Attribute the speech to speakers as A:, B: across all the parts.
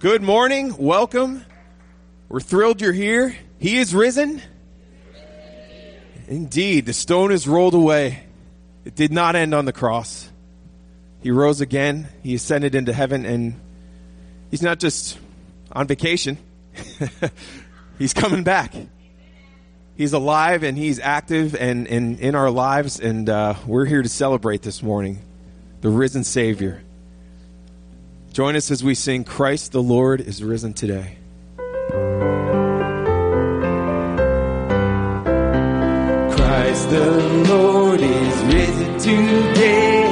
A: Good morning. Welcome. We're thrilled you're here. He is risen. Indeed, the stone is rolled away. It did not end on the cross. He rose again. He ascended into heaven, and he's not just on vacation, he's coming back. He's alive and he's active and, and in our lives, and uh, we're here to celebrate this morning the risen Savior. Join us as we sing, Christ the Lord is risen today.
B: Christ the Lord is risen today.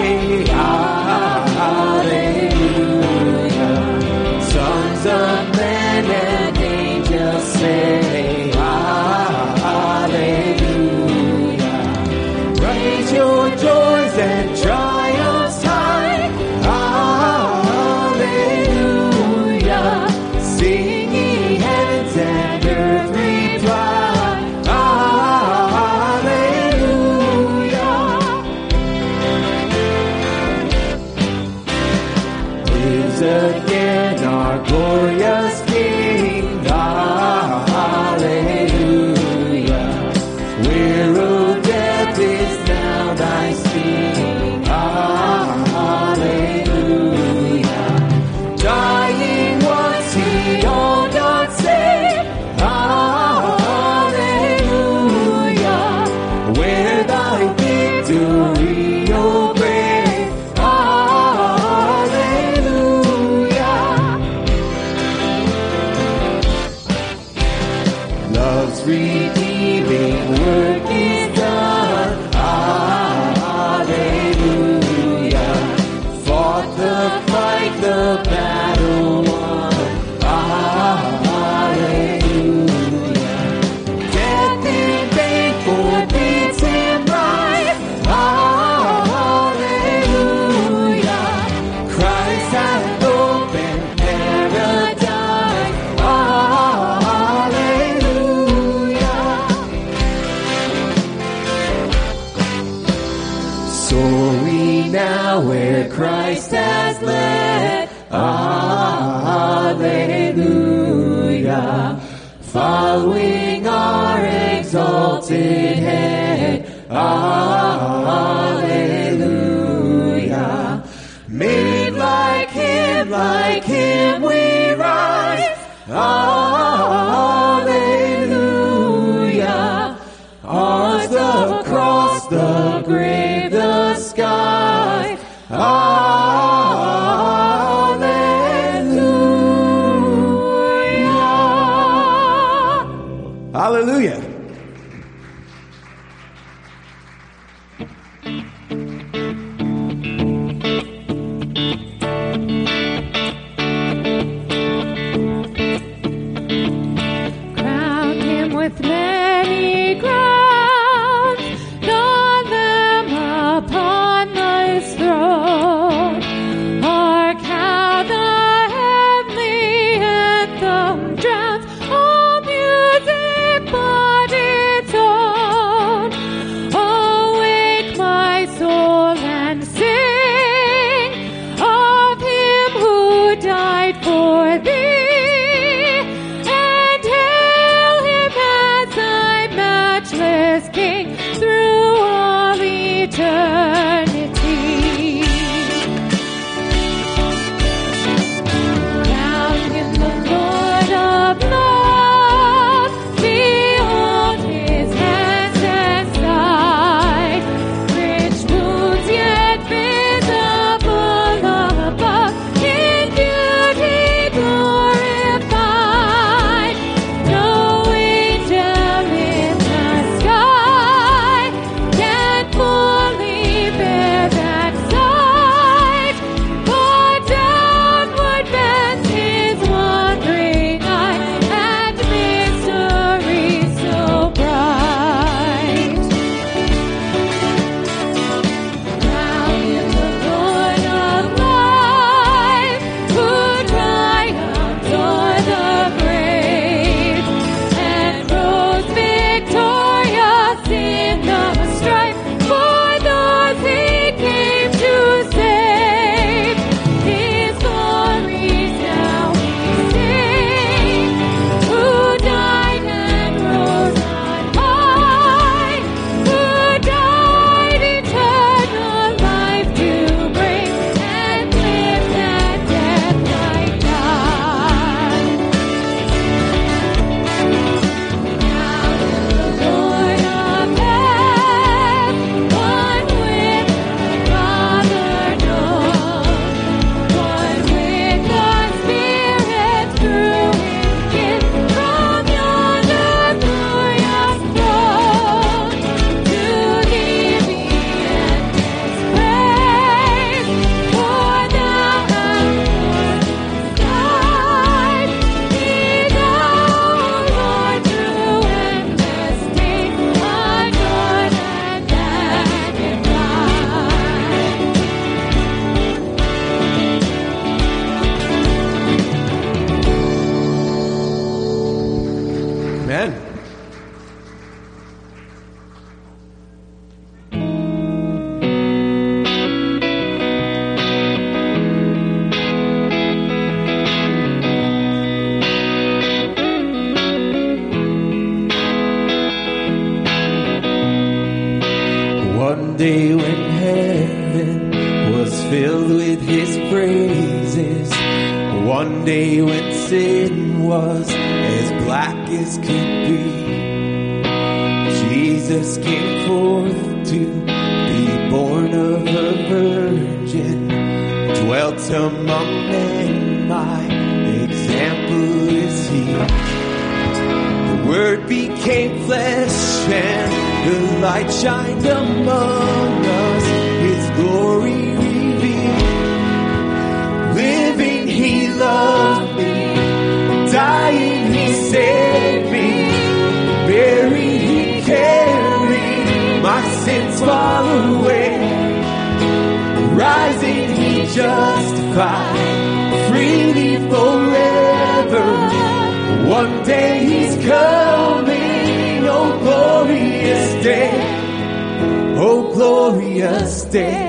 B: Glorious
C: day.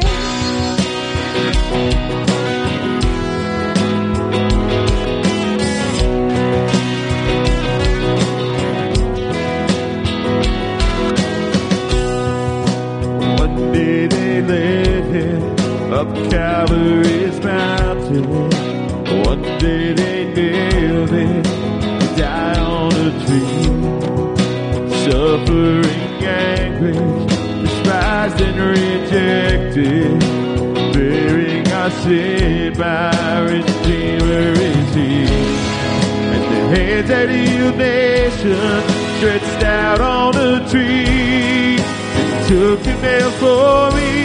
C: One day
B: they led him up Calvary's mountain. One day they nailed him to die on a tree. Suffering anguish, despised and rejected. Bearing our sin, my Redeemer is here. And the hands that healed nation, stretched out on a tree and took the nail for me.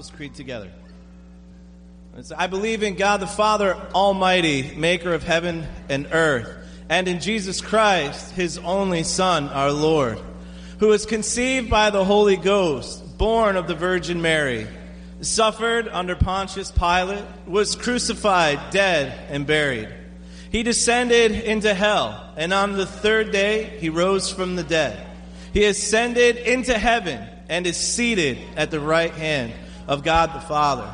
D: Apostles' Creed together. It's, I believe in God the Father Almighty, maker of heaven and earth, and in Jesus Christ, his only Son, our Lord, who was conceived by the Holy Ghost, born of the Virgin Mary, suffered under Pontius Pilate, was crucified, dead, and buried. He descended into hell, and on the third day he rose from the dead. He ascended into heaven and is seated at the right hand of God the Father.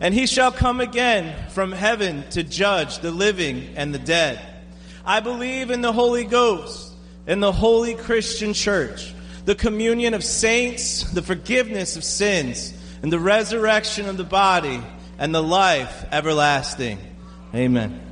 D: And he shall come again from heaven to judge the living and the dead. I believe in the Holy Ghost, in the holy Christian church, the communion of saints, the forgiveness of sins, and the resurrection of the body, and the life everlasting. Amen.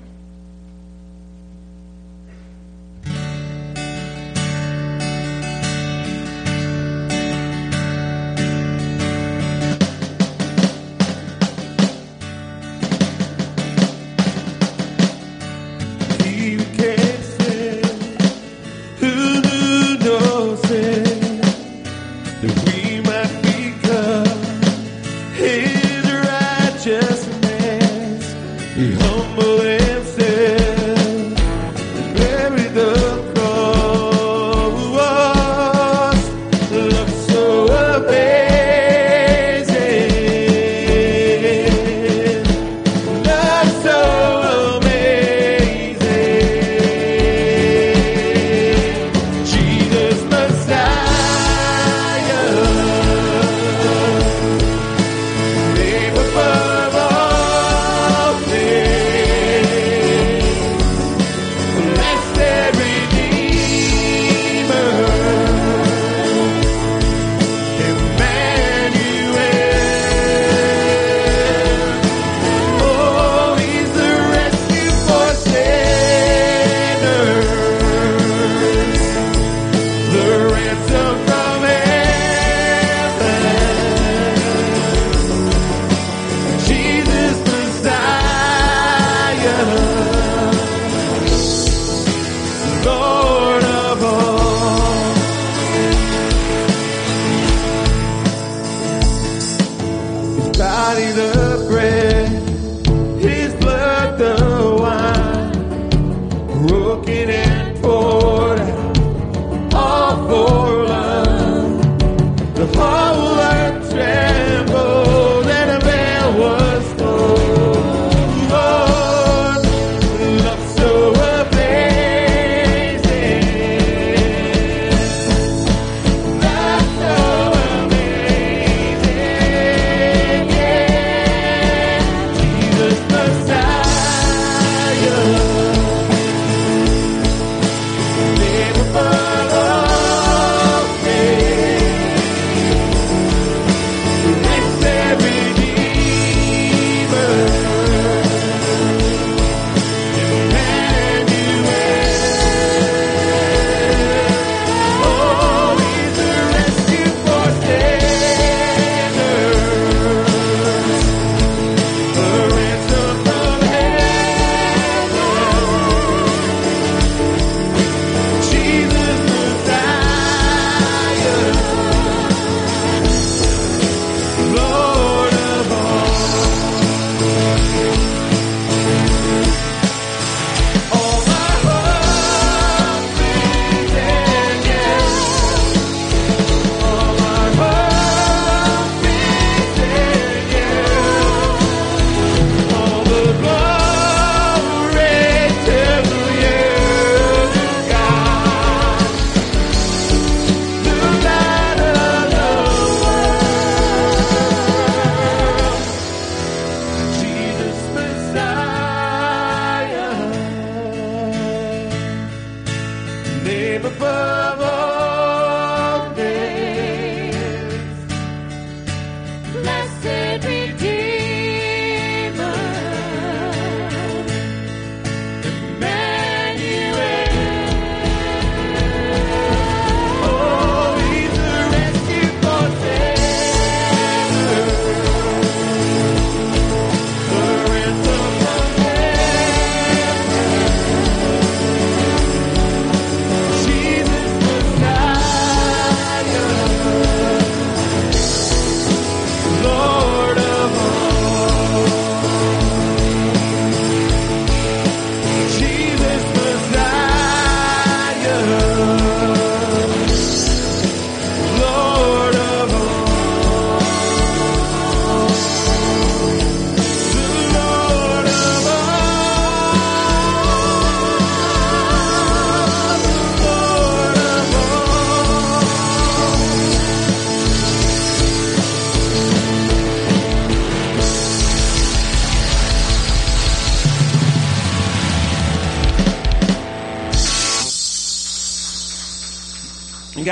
B: Be
E: humble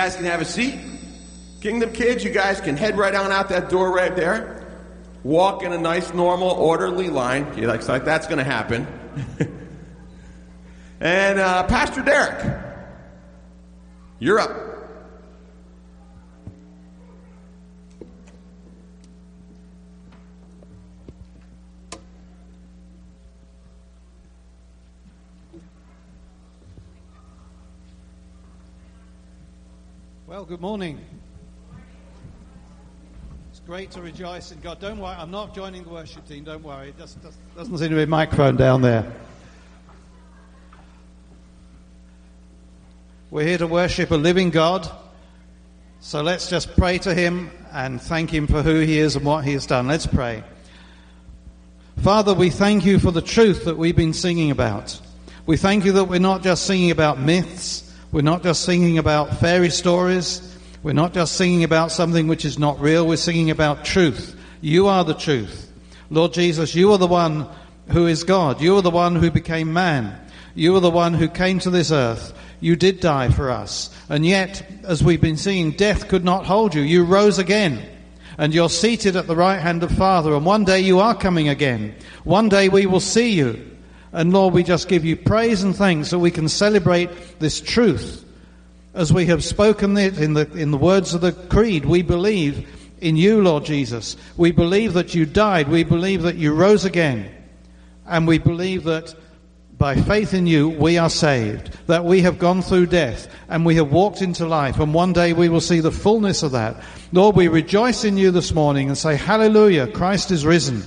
E: guys can have a seat. Kingdom kids, you guys can head right on out that door right there. Walk in a nice, normal, orderly line. You like, like that's going to happen. and uh, Pastor Derek, you're up.
F: Good morning. It's great to rejoice in God. Don't worry, I'm not joining the worship team. Don't worry. It just, just doesn't seem to be a microphone down there. We're here to worship a living God. So let's just pray to Him and thank Him for who He is and what He has done. Let's pray. Father, we thank you for the truth that we've been singing about. We thank you that we're not just singing about myths, we're not just singing about fairy stories, we're not just singing about something which is not real, we're singing about truth. You are the truth. Lord Jesus, you are the one who is God. You are the one who became man. You are the one who came to this earth. You did die for us. And yet, as we've been seeing, death could not hold you. You rose again. And you're seated at the right hand of Father. And one day you are coming again. One day we will see you. And Lord, we just give you praise and thanks that we can celebrate this truth. As we have spoken it in the, in the words of the creed, we believe in you, Lord Jesus. We believe that you died. We believe that you rose again. And we believe that by faith in you, we are saved. That we have gone through death and we have walked into life. And one day we will see the fullness of that. Lord, we rejoice in you this morning and say, Hallelujah, Christ is risen.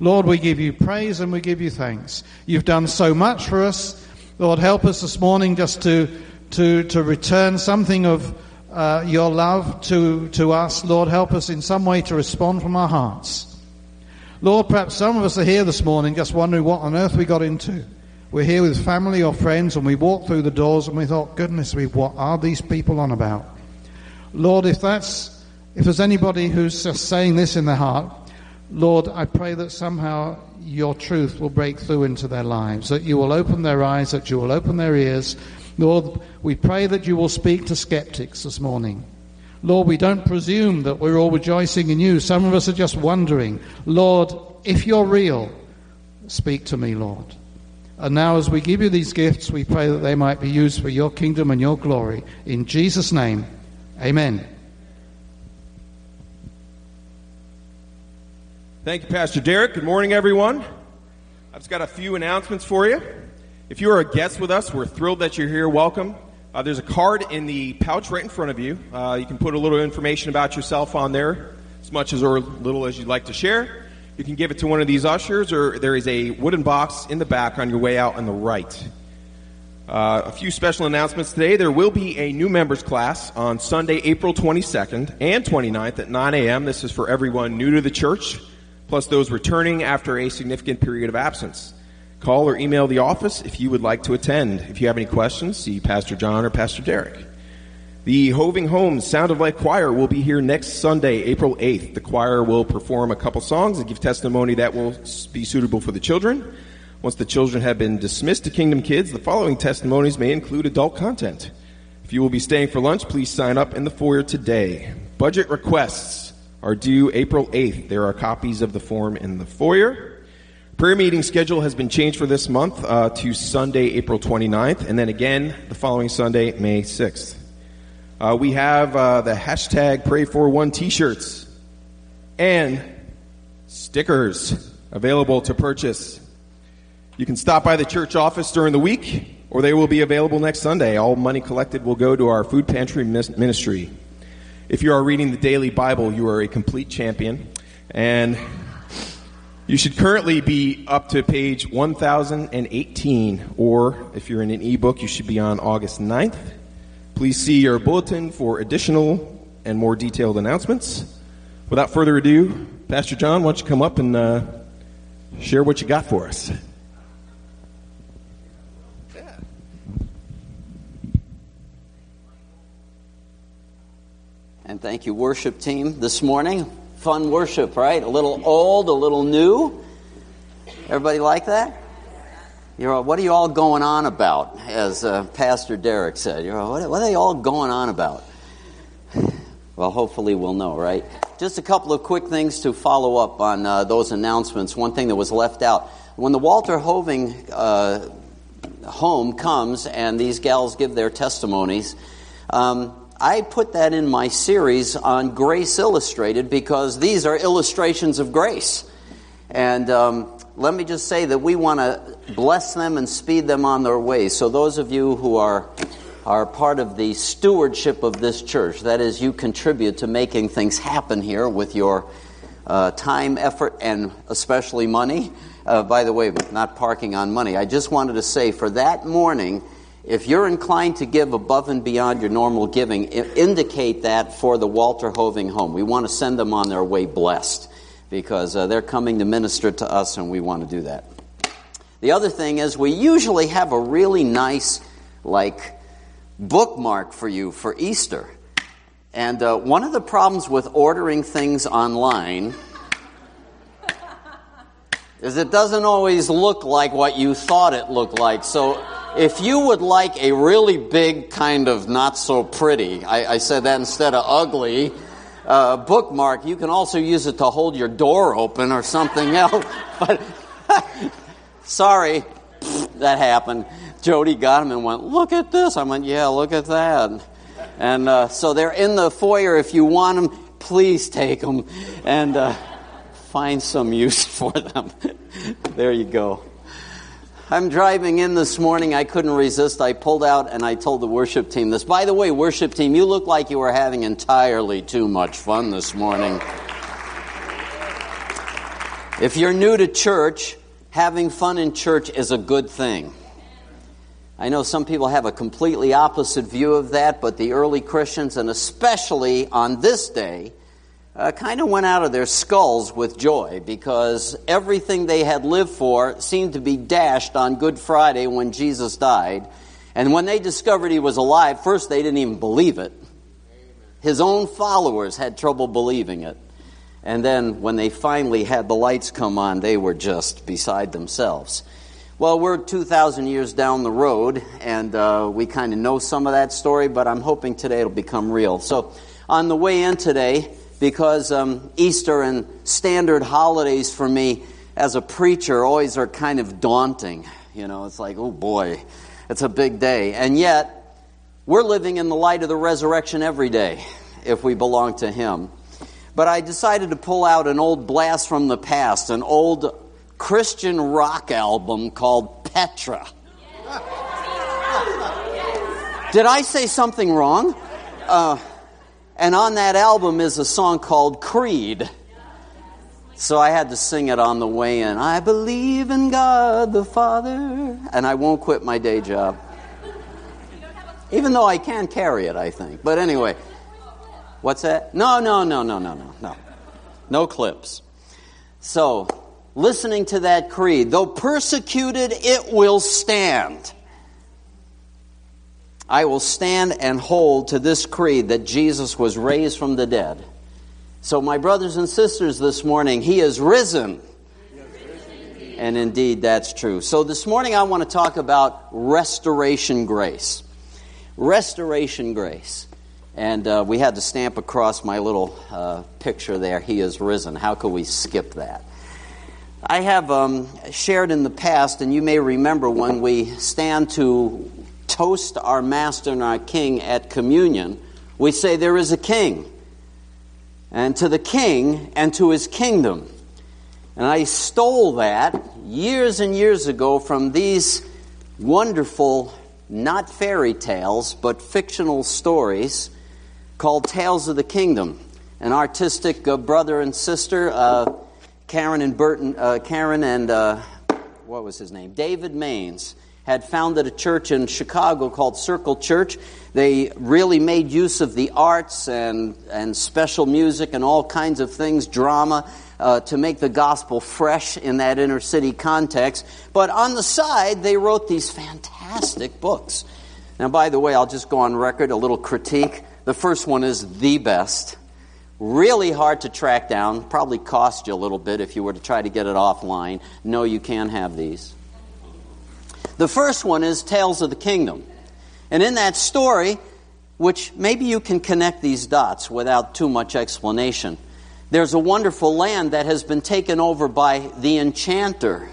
F: Lord, we give you praise and we give you thanks. You've done so much for us. Lord, help us this morning just to, to, to return something of uh, your love to, to us. Lord, help us in some way to respond from our hearts. Lord, perhaps some of us are here this morning just wondering what on earth we got into. We're here with family or friends and we walked through the doors and we thought, goodness me, what are these people on about? Lord, if that's, if there's anybody who's just saying this in their heart, Lord, I pray that somehow your truth will break through into their lives, that you will open their eyes, that you will open their ears. Lord, we pray that you will speak to skeptics this morning. Lord, we don't presume that we're all rejoicing in you. Some of us are just wondering, Lord, if you're real, speak to me, Lord. And now, as we give you these gifts, we pray that they might be used for your kingdom and your glory. In Jesus' name, amen.
A: Thank you, Pastor Derek. Good morning, everyone. I've just got a few announcements for you. If you are a guest with us, we're thrilled that you're here. Welcome. Uh, there's a card in the pouch right in front of you. Uh, you can put a little information about yourself on there, as much as or little as you'd like to share. You can give it to one of these ushers, or there is a wooden box in the back on your way out on the right. Uh, a few special announcements today. There will be a new members class on Sunday, April 22nd and 29th at 9 a.m. This is for everyone new to the church plus those returning after a significant period of absence. Call or email the office if you would like to attend. If you have any questions, see Pastor John or Pastor Derek. The Hoving Homes Sound of Life Choir will be here next Sunday, April 8th. The choir will perform a couple songs and give testimony that will be suitable for the children. Once the children have been dismissed to Kingdom Kids, the following testimonies may include adult content. If you will be staying for lunch, please sign up in the foyer today. Budget requests are due April 8th. There are copies of the form in the foyer. Prayer meeting schedule has been changed for this month uh, to Sunday, April 29th, and then again the following Sunday, May 6th. Uh, we have uh, the hashtag Pray for One t-shirts and stickers available to purchase. You can stop by the church office during the week, or they will be available next Sunday. All money collected will go to our food pantry ministry. If you are reading the daily Bible, you are a complete champion. And you should currently be up to page 1018, or if you're in an ebook, you should be on August 9th. Please see your bulletin for additional and more detailed announcements. Without further ado, Pastor John, why don't you come up and uh, share what you got for us?
G: And thank you, worship team, this morning. Fun worship, right? A little old, a little new. Everybody like that? You know, what are you all going on about? As uh, Pastor Derek said, you know, what, what are they all going on about? Well, hopefully we'll know, right? Just a couple of quick things to follow up on uh, those announcements. One thing that was left out. When the Walter Hoving uh, home comes and these gals give their testimonies, um, I put that in my series on Grace Illustrated because these are illustrations of grace. And um, let me just say that we want to bless them and speed them on their way. So, those of you who are are part of the stewardship of this church. That is, you contribute to making things happen here with your uh, time, effort, and especially money. Uh, by the way, not parking on money. I just wanted to say for that morning, if you're inclined to give above and beyond your normal giving, indicate that for the Walter Hoving home. We want to send them on their way blessed because uh, they're coming to minister to us and we want to do that. The other thing is, we usually have a really nice, like, bookmark for you for Easter. And uh, one of the problems with ordering things online is it doesn't always look like what you thought it looked like. So if you would like a really big kind of not so pretty, I, I said that instead of ugly, uh, bookmark, you can also use it to hold your door open or something else. But sorry, that happened. Jody got them and went, Look at this. I went, Yeah, look at that. And uh, so they're in the foyer. If you want them, please take them and uh, find some use for them. there you go. I'm driving in this morning. I couldn't resist. I pulled out and I told the worship team this. By the way, worship team, you look like you were having entirely too much fun this morning. If you're new to church, having fun in church is a good thing. I know some people have a completely opposite view of that, but the early Christians, and especially on this day, uh, kind of went out of their skulls with joy because everything they had lived for seemed to be dashed on Good Friday when Jesus died. And when they discovered he was alive, first they didn't even believe it. His own followers had trouble believing it. And then when they finally had the lights come on, they were just beside themselves. Well, we're 2,000 years down the road, and uh, we kind of know some of that story, but I'm hoping today it'll become real. So, on the way in today, because um, Easter and standard holidays for me as a preacher always are kind of daunting. You know, it's like, oh boy, it's a big day. And yet, we're living in the light of the resurrection every day if we belong to Him. But I decided to pull out an old blast from the past, an old Christian rock album called Petra. Did I say something wrong? Uh, and on that album is a song called Creed. So I had to sing it on the way in. I believe in God the Father, and I won't quit my day job. Even though I can carry it, I think. But anyway, what's that? No, no, no, no, no, no, no. No clips. So, listening to that creed. Though persecuted, it will stand. I will stand and hold to this creed that Jesus was raised from the dead. So, my brothers and sisters, this morning, He is risen. And indeed, that's true. So, this morning, I want to talk about restoration grace. Restoration grace. And uh, we had to stamp across my little uh, picture there, He is risen. How could we skip that? I have um, shared in the past, and you may remember when we stand to toast our Master and our King at communion, we say, There is a King, and to the King and to his kingdom. And I stole that years and years ago from these wonderful, not fairy tales, but fictional stories called Tales of the Kingdom. An artistic uh, brother and sister, uh, Karen and Burton, uh, Karen and uh, what was his name? David Maines had founded a church in Chicago called Circle Church. They really made use of the arts and, and special music and all kinds of things, drama, uh, to make the gospel fresh in that inner city context. But on the side, they wrote these fantastic books. Now, by the way, I'll just go on record a little critique. The first one is the best. Really hard to track down, probably cost you a little bit if you were to try to get it offline. No, you can't have these. The first one is Tales of the Kingdom. And in that story, which maybe you can connect these dots without too much explanation, there's a wonderful land that has been taken over by the enchanter.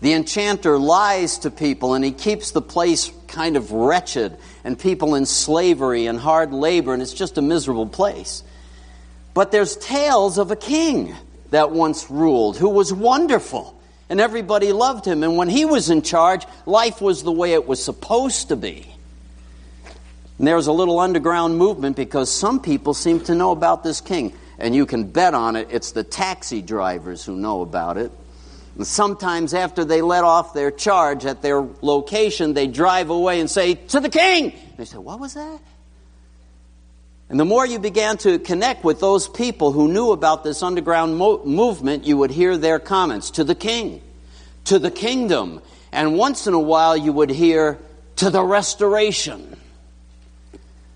G: The enchanter lies to people and he keeps the place kind of wretched and people in slavery and hard labor, and it's just a miserable place. But there's tales of a king that once ruled who was wonderful and everybody loved him. And when he was in charge, life was the way it was supposed to be. And there was a little underground movement because some people seem to know about this king. And you can bet on it, it's the taxi drivers who know about it. And sometimes, after they let off their charge at their location, they drive away and say, To the king! And they say, What was that? And the more you began to connect with those people who knew about this underground mo- movement, you would hear their comments to the king, to the kingdom, and once in a while you would hear to the restoration.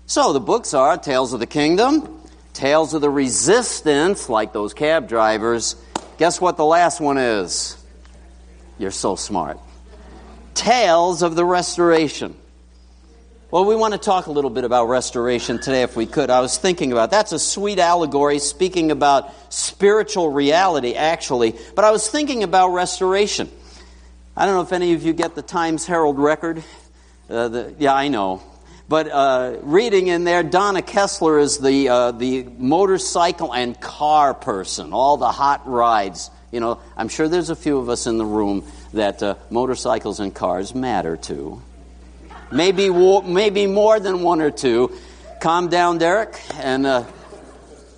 G: So the books are Tales of the Kingdom, Tales of the Resistance, like those cab drivers. Guess what the last one is? You're so smart. Tales of the Restoration. Well, we want to talk a little bit about restoration today, if we could. I was thinking about that's a sweet allegory speaking about spiritual reality, actually. But I was thinking about restoration. I don't know if any of you get the Times Herald record. Uh, the, yeah, I know. But uh, reading in there, Donna Kessler is the uh, the motorcycle and car person. All the hot rides. You know, I'm sure there's a few of us in the room that uh, motorcycles and cars matter to maybe, maybe more than one or two. Calm down, Derek, and uh,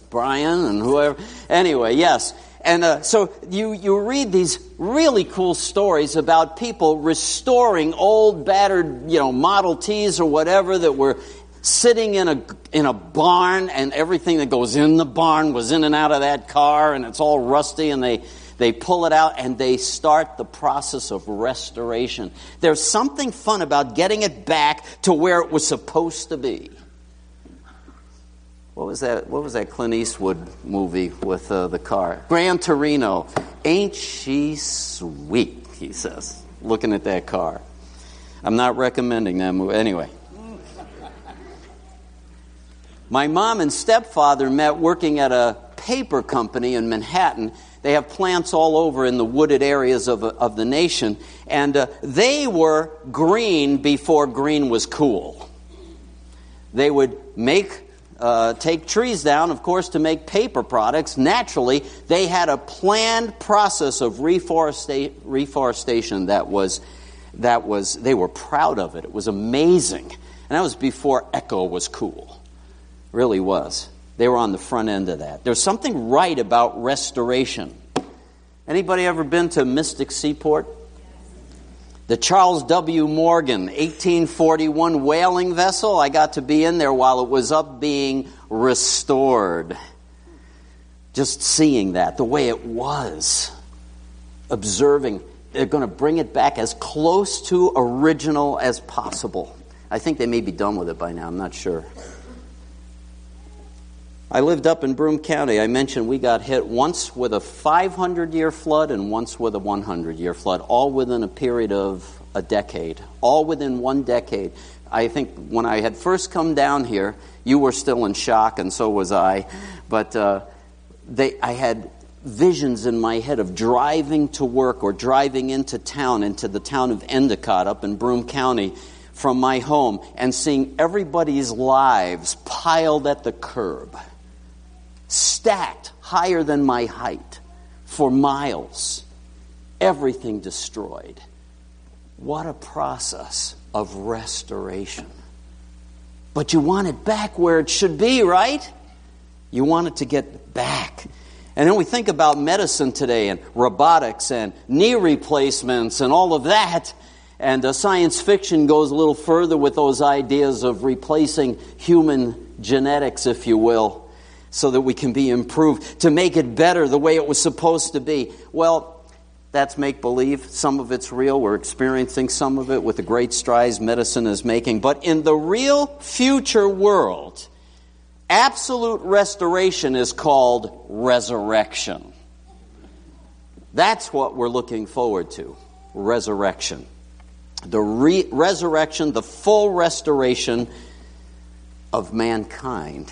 G: Brian, and whoever. Anyway, yes. And uh, so you, you read these really cool stories about people restoring old, battered, you know, Model Ts or whatever that were sitting in a, in a barn, and everything that goes in the barn was in and out of that car, and it's all rusty, and they they pull it out and they start the process of restoration. There's something fun about getting it back to where it was supposed to be. What was that? What was that Clint Eastwood movie with uh, the car? Gran Torino. Ain't she sweet? He says, looking at that car. I'm not recommending that movie. Anyway, my mom and stepfather met working at a paper company in Manhattan, they have plants all over in the wooded areas of, of the nation. And uh, they were green before green was cool. They would make, uh, take trees down, of course, to make paper products. Naturally, they had a planned process of reforesta- reforestation that was, that was, they were proud of it. It was amazing. And that was before Echo was cool. Really was. They were on the front end of that. There's something right about restoration. Anybody ever been to Mystic Seaport? The Charles W. Morgan 1841 whaling vessel, I got to be in there while it was up being restored. Just seeing that, the way it was, observing, they're going to bring it back as close to original as possible. I think they may be done with it by now, I'm not sure. I lived up in Broome County. I mentioned we got hit once with a 500 year flood and once with a 100 year flood, all within a period of a decade, all within one decade. I think when I had first come down here, you were still in shock, and so was I. But uh, they, I had visions in my head of driving to work or driving into town, into the town of Endicott up in Broome County from my home, and seeing everybody's lives piled at the curb stacked higher than my height for miles, everything destroyed. What a process of restoration. But you want it back where it should be, right? You want it to get back. And then we think about medicine today and robotics and knee replacements and all of that. And uh, science fiction goes a little further with those ideas of replacing human genetics, if you will so that we can be improved, to make it better the way it was supposed to be. Well, that's make believe. Some of it's real. We're experiencing some of it with the great strides medicine is making. But in the real future world, absolute restoration is called resurrection. That's what we're looking forward to resurrection. the re- resurrection, the full restoration of mankind,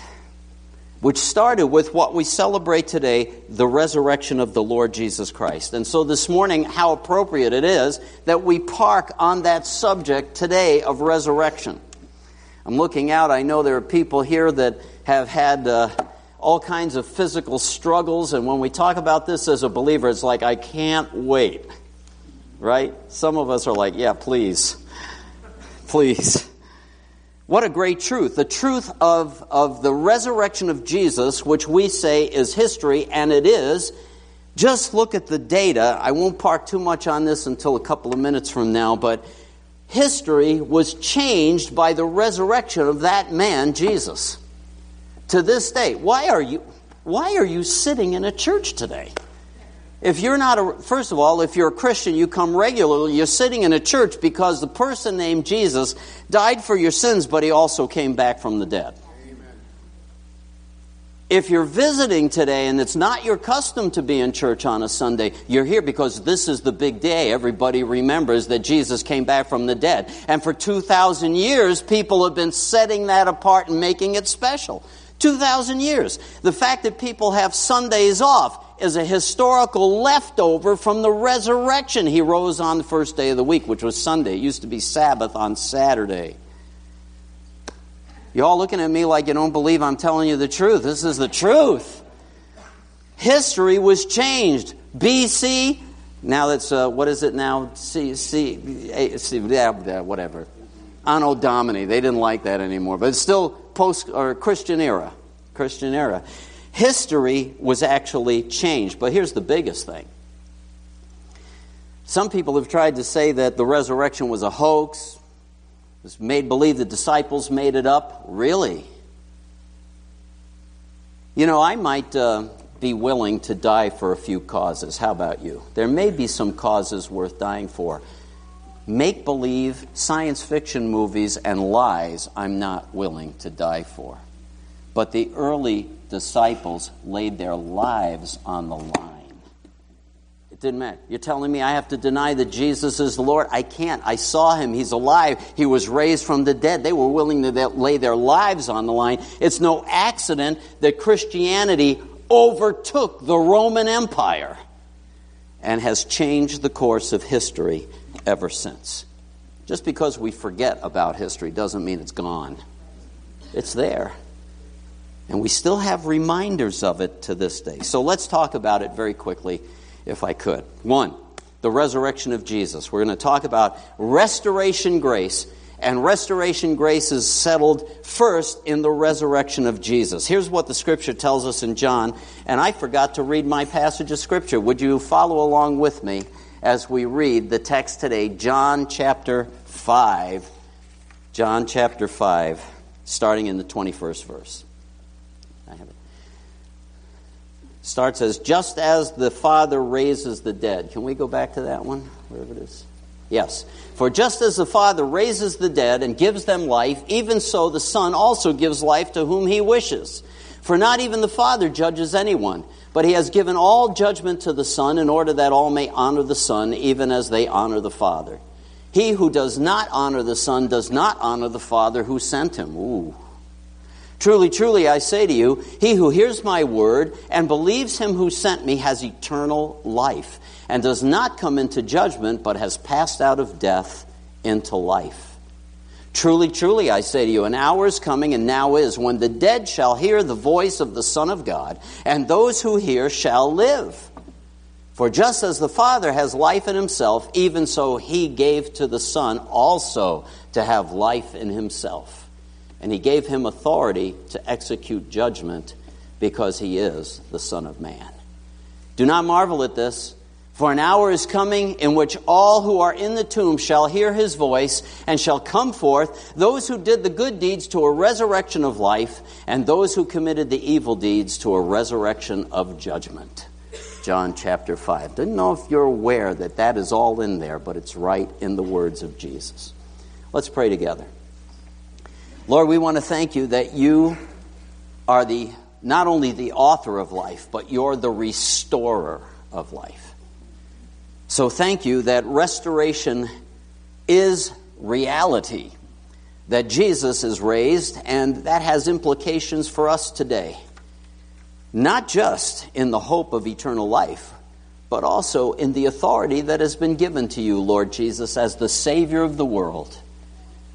G: which started with what we celebrate today the resurrection of the Lord Jesus Christ. And so this morning, how appropriate it is that we park on that subject today of resurrection. I'm looking out, I know there are people here that have had. Uh, all kinds of physical struggles, and when we talk about this as a believer, it's like, I can't wait. Right? Some of us are like, yeah, please. Please. What a great truth. The truth of, of the resurrection of Jesus, which we say is history, and it is. Just look at the data. I won't park too much on this until a couple of minutes from now, but history was changed by the resurrection of that man, Jesus. To this day. Why are you, why are you sitting in a church today? If you're not a, first of all, if you're a Christian, you come regularly, you're sitting in a church because the person named Jesus died for your sins, but he also came back from the dead. If you're visiting today and it's not your custom to be in church on a Sunday, you're here because this is the big day. Everybody remembers that Jesus came back from the dead. And for 2,000 years, people have been setting that apart and making it special. 2,000 years. The fact that people have Sundays off is a historical leftover from the resurrection. He rose on the first day of the week, which was Sunday. It used to be Sabbath on Saturday. You all looking at me like you don't believe I'm telling you the truth. This is the truth. History was changed. BC, now that's, uh, what is it now? C, C, A, C yeah, whatever. Anno Domini. They didn't like that anymore. But it's still post or Christian era. Christian era history was actually changed. But here's the biggest thing. Some people have tried to say that the resurrection was a hoax, it was made believe the disciples made it up. Really? You know, I might uh, be willing to die for a few causes. How about you? There may be some causes worth dying for. Make believe, science fiction movies, and lies, I'm not willing to die for. But the early disciples laid their lives on the line. It didn't matter. You're telling me I have to deny that Jesus is the Lord? I can't. I saw him. He's alive. He was raised from the dead. They were willing to lay their lives on the line. It's no accident that Christianity overtook the Roman Empire and has changed the course of history ever since. Just because we forget about history doesn't mean it's gone. It's there. And we still have reminders of it to this day. So let's talk about it very quickly, if I could. One, the resurrection of Jesus. We're going to talk about restoration grace. And restoration grace is settled first in the resurrection of Jesus. Here's what the scripture tells us in John. And I forgot to read my passage of scripture. Would you follow along with me as we read the text today? John chapter 5. John chapter 5, starting in the 21st verse. Starts as just as the Father raises the dead. Can we go back to that one? Wherever it is. Yes. For just as the Father raises the dead and gives them life, even so the Son also gives life to whom he wishes. For not even the Father judges anyone, but he has given all judgment to the Son in order that all may honor the Son, even as they honor the Father. He who does not honor the Son does not honor the Father who sent him. Ooh. Truly, truly, I say to you, he who hears my word and believes him who sent me has eternal life, and does not come into judgment, but has passed out of death into life. Truly, truly, I say to you, an hour is coming, and now is, when the dead shall hear the voice of the Son of God, and those who hear shall live. For just as the Father has life in himself, even so he gave to the Son also to have life in himself and he gave him authority to execute judgment because he is the Son of Man. Do not marvel at this, for an hour is coming in which all who are in the tomb shall hear his voice and shall come forth, those who did the good deeds to a resurrection of life, and those who committed the evil deeds to a resurrection of judgment. John chapter 5. Didn't know if you're aware that that is all in there, but it's right in the words of Jesus. Let's pray together. Lord, we want to thank you that you are the not only the author of life, but you're the restorer of life. So thank you that restoration is reality that Jesus is raised, and that has implications for us today. Not just in the hope of eternal life, but also in the authority that has been given to you, Lord Jesus, as the Savior of the world,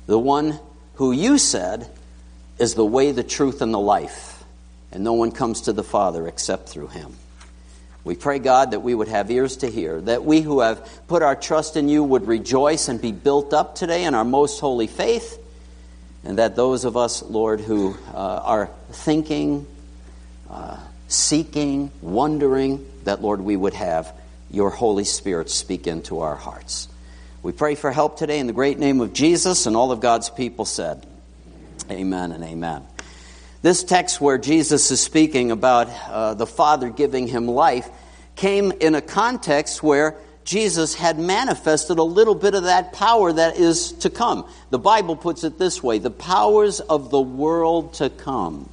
G: the one who you said is the way, the truth, and the life, and no one comes to the Father except through him. We pray, God, that we would have ears to hear, that we who have put our trust in you would rejoice and be built up today in our most holy faith, and that those of us, Lord, who uh, are thinking, uh, seeking, wondering, that, Lord, we would have your Holy Spirit speak into our hearts. We pray for help today in the great name of Jesus, and all of God's people said, Amen and amen. This text where Jesus is speaking about uh, the Father giving him life came in a context where Jesus had manifested a little bit of that power that is to come. The Bible puts it this way the powers of the world to come.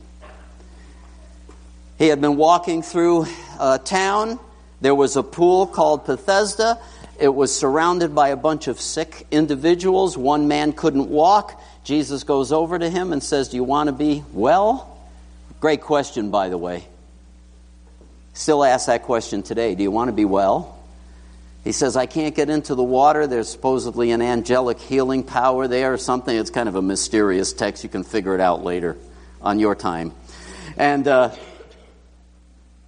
G: He had been walking through a town. There was a pool called Bethesda. It was surrounded by a bunch of sick individuals. One man couldn't walk. Jesus goes over to him and says, Do you want to be well? Great question, by the way. Still ask that question today. Do you want to be well? He says, I can't get into the water. There's supposedly an angelic healing power there or something. It's kind of a mysterious text. You can figure it out later on your time. And uh,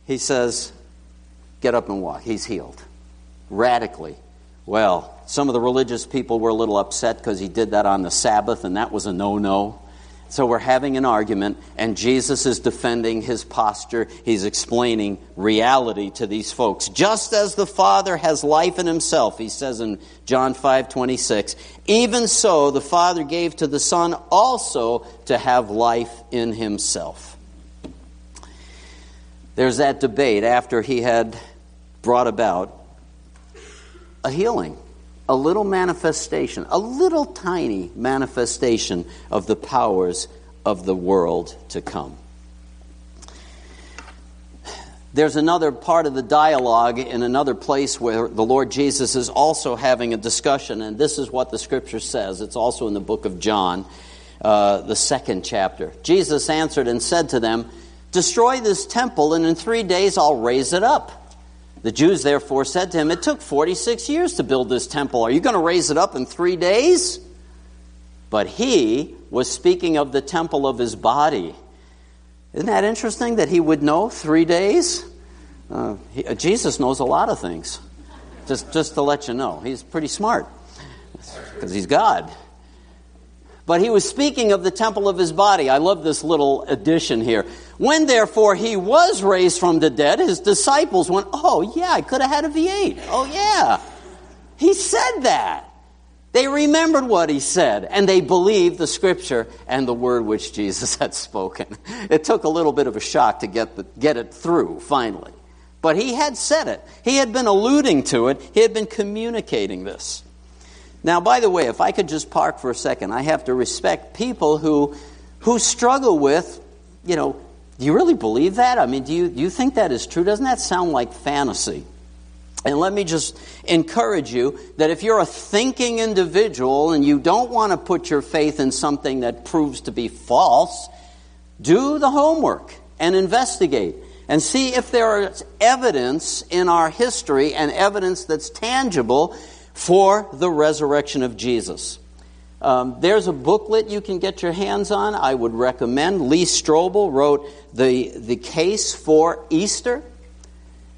G: he says, Get up and walk. He's healed radically. Well, some of the religious people were a little upset because he did that on the Sabbath, and that was a no no. So we're having an argument, and Jesus is defending his posture. He's explaining reality to these folks. Just as the Father has life in himself, he says in John 5 26, even so the Father gave to the Son also to have life in himself. There's that debate after he had brought about a healing, a little manifestation, a little tiny manifestation of the powers of the world to come. There's another part of the dialogue in another place where the Lord Jesus is also having a discussion, and this is what the scripture says. It's also in the book of John, uh, the second chapter. Jesus answered and said to them, Destroy this temple, and in three days I'll raise it up. The Jews therefore said to him, It took 46 years to build this temple. Are you going to raise it up in three days? But he was speaking of the temple of his body. Isn't that interesting that he would know three days? Uh, he, uh, Jesus knows a lot of things. Just, just to let you know, he's pretty smart because he's God. But he was speaking of the temple of his body. I love this little addition here. When therefore he was raised from the dead, his disciples went, Oh, yeah, I could have had a V8. Oh, yeah. He said that. They remembered what he said, and they believed the scripture and the word which Jesus had spoken. It took a little bit of a shock to get, the, get it through, finally. But he had said it. He had been alluding to it. He had been communicating this. Now, by the way, if I could just park for a second, I have to respect people who, who struggle with, you know, do you really believe that? I mean, do you, do you think that is true? Doesn't that sound like fantasy? And let me just encourage you that if you're a thinking individual and you don't want to put your faith in something that proves to be false, do the homework and investigate and see if there is evidence in our history and evidence that's tangible for the resurrection of Jesus. Um, there's a booklet you can get your hands on. I would recommend. Lee Strobel wrote the, the case for Easter.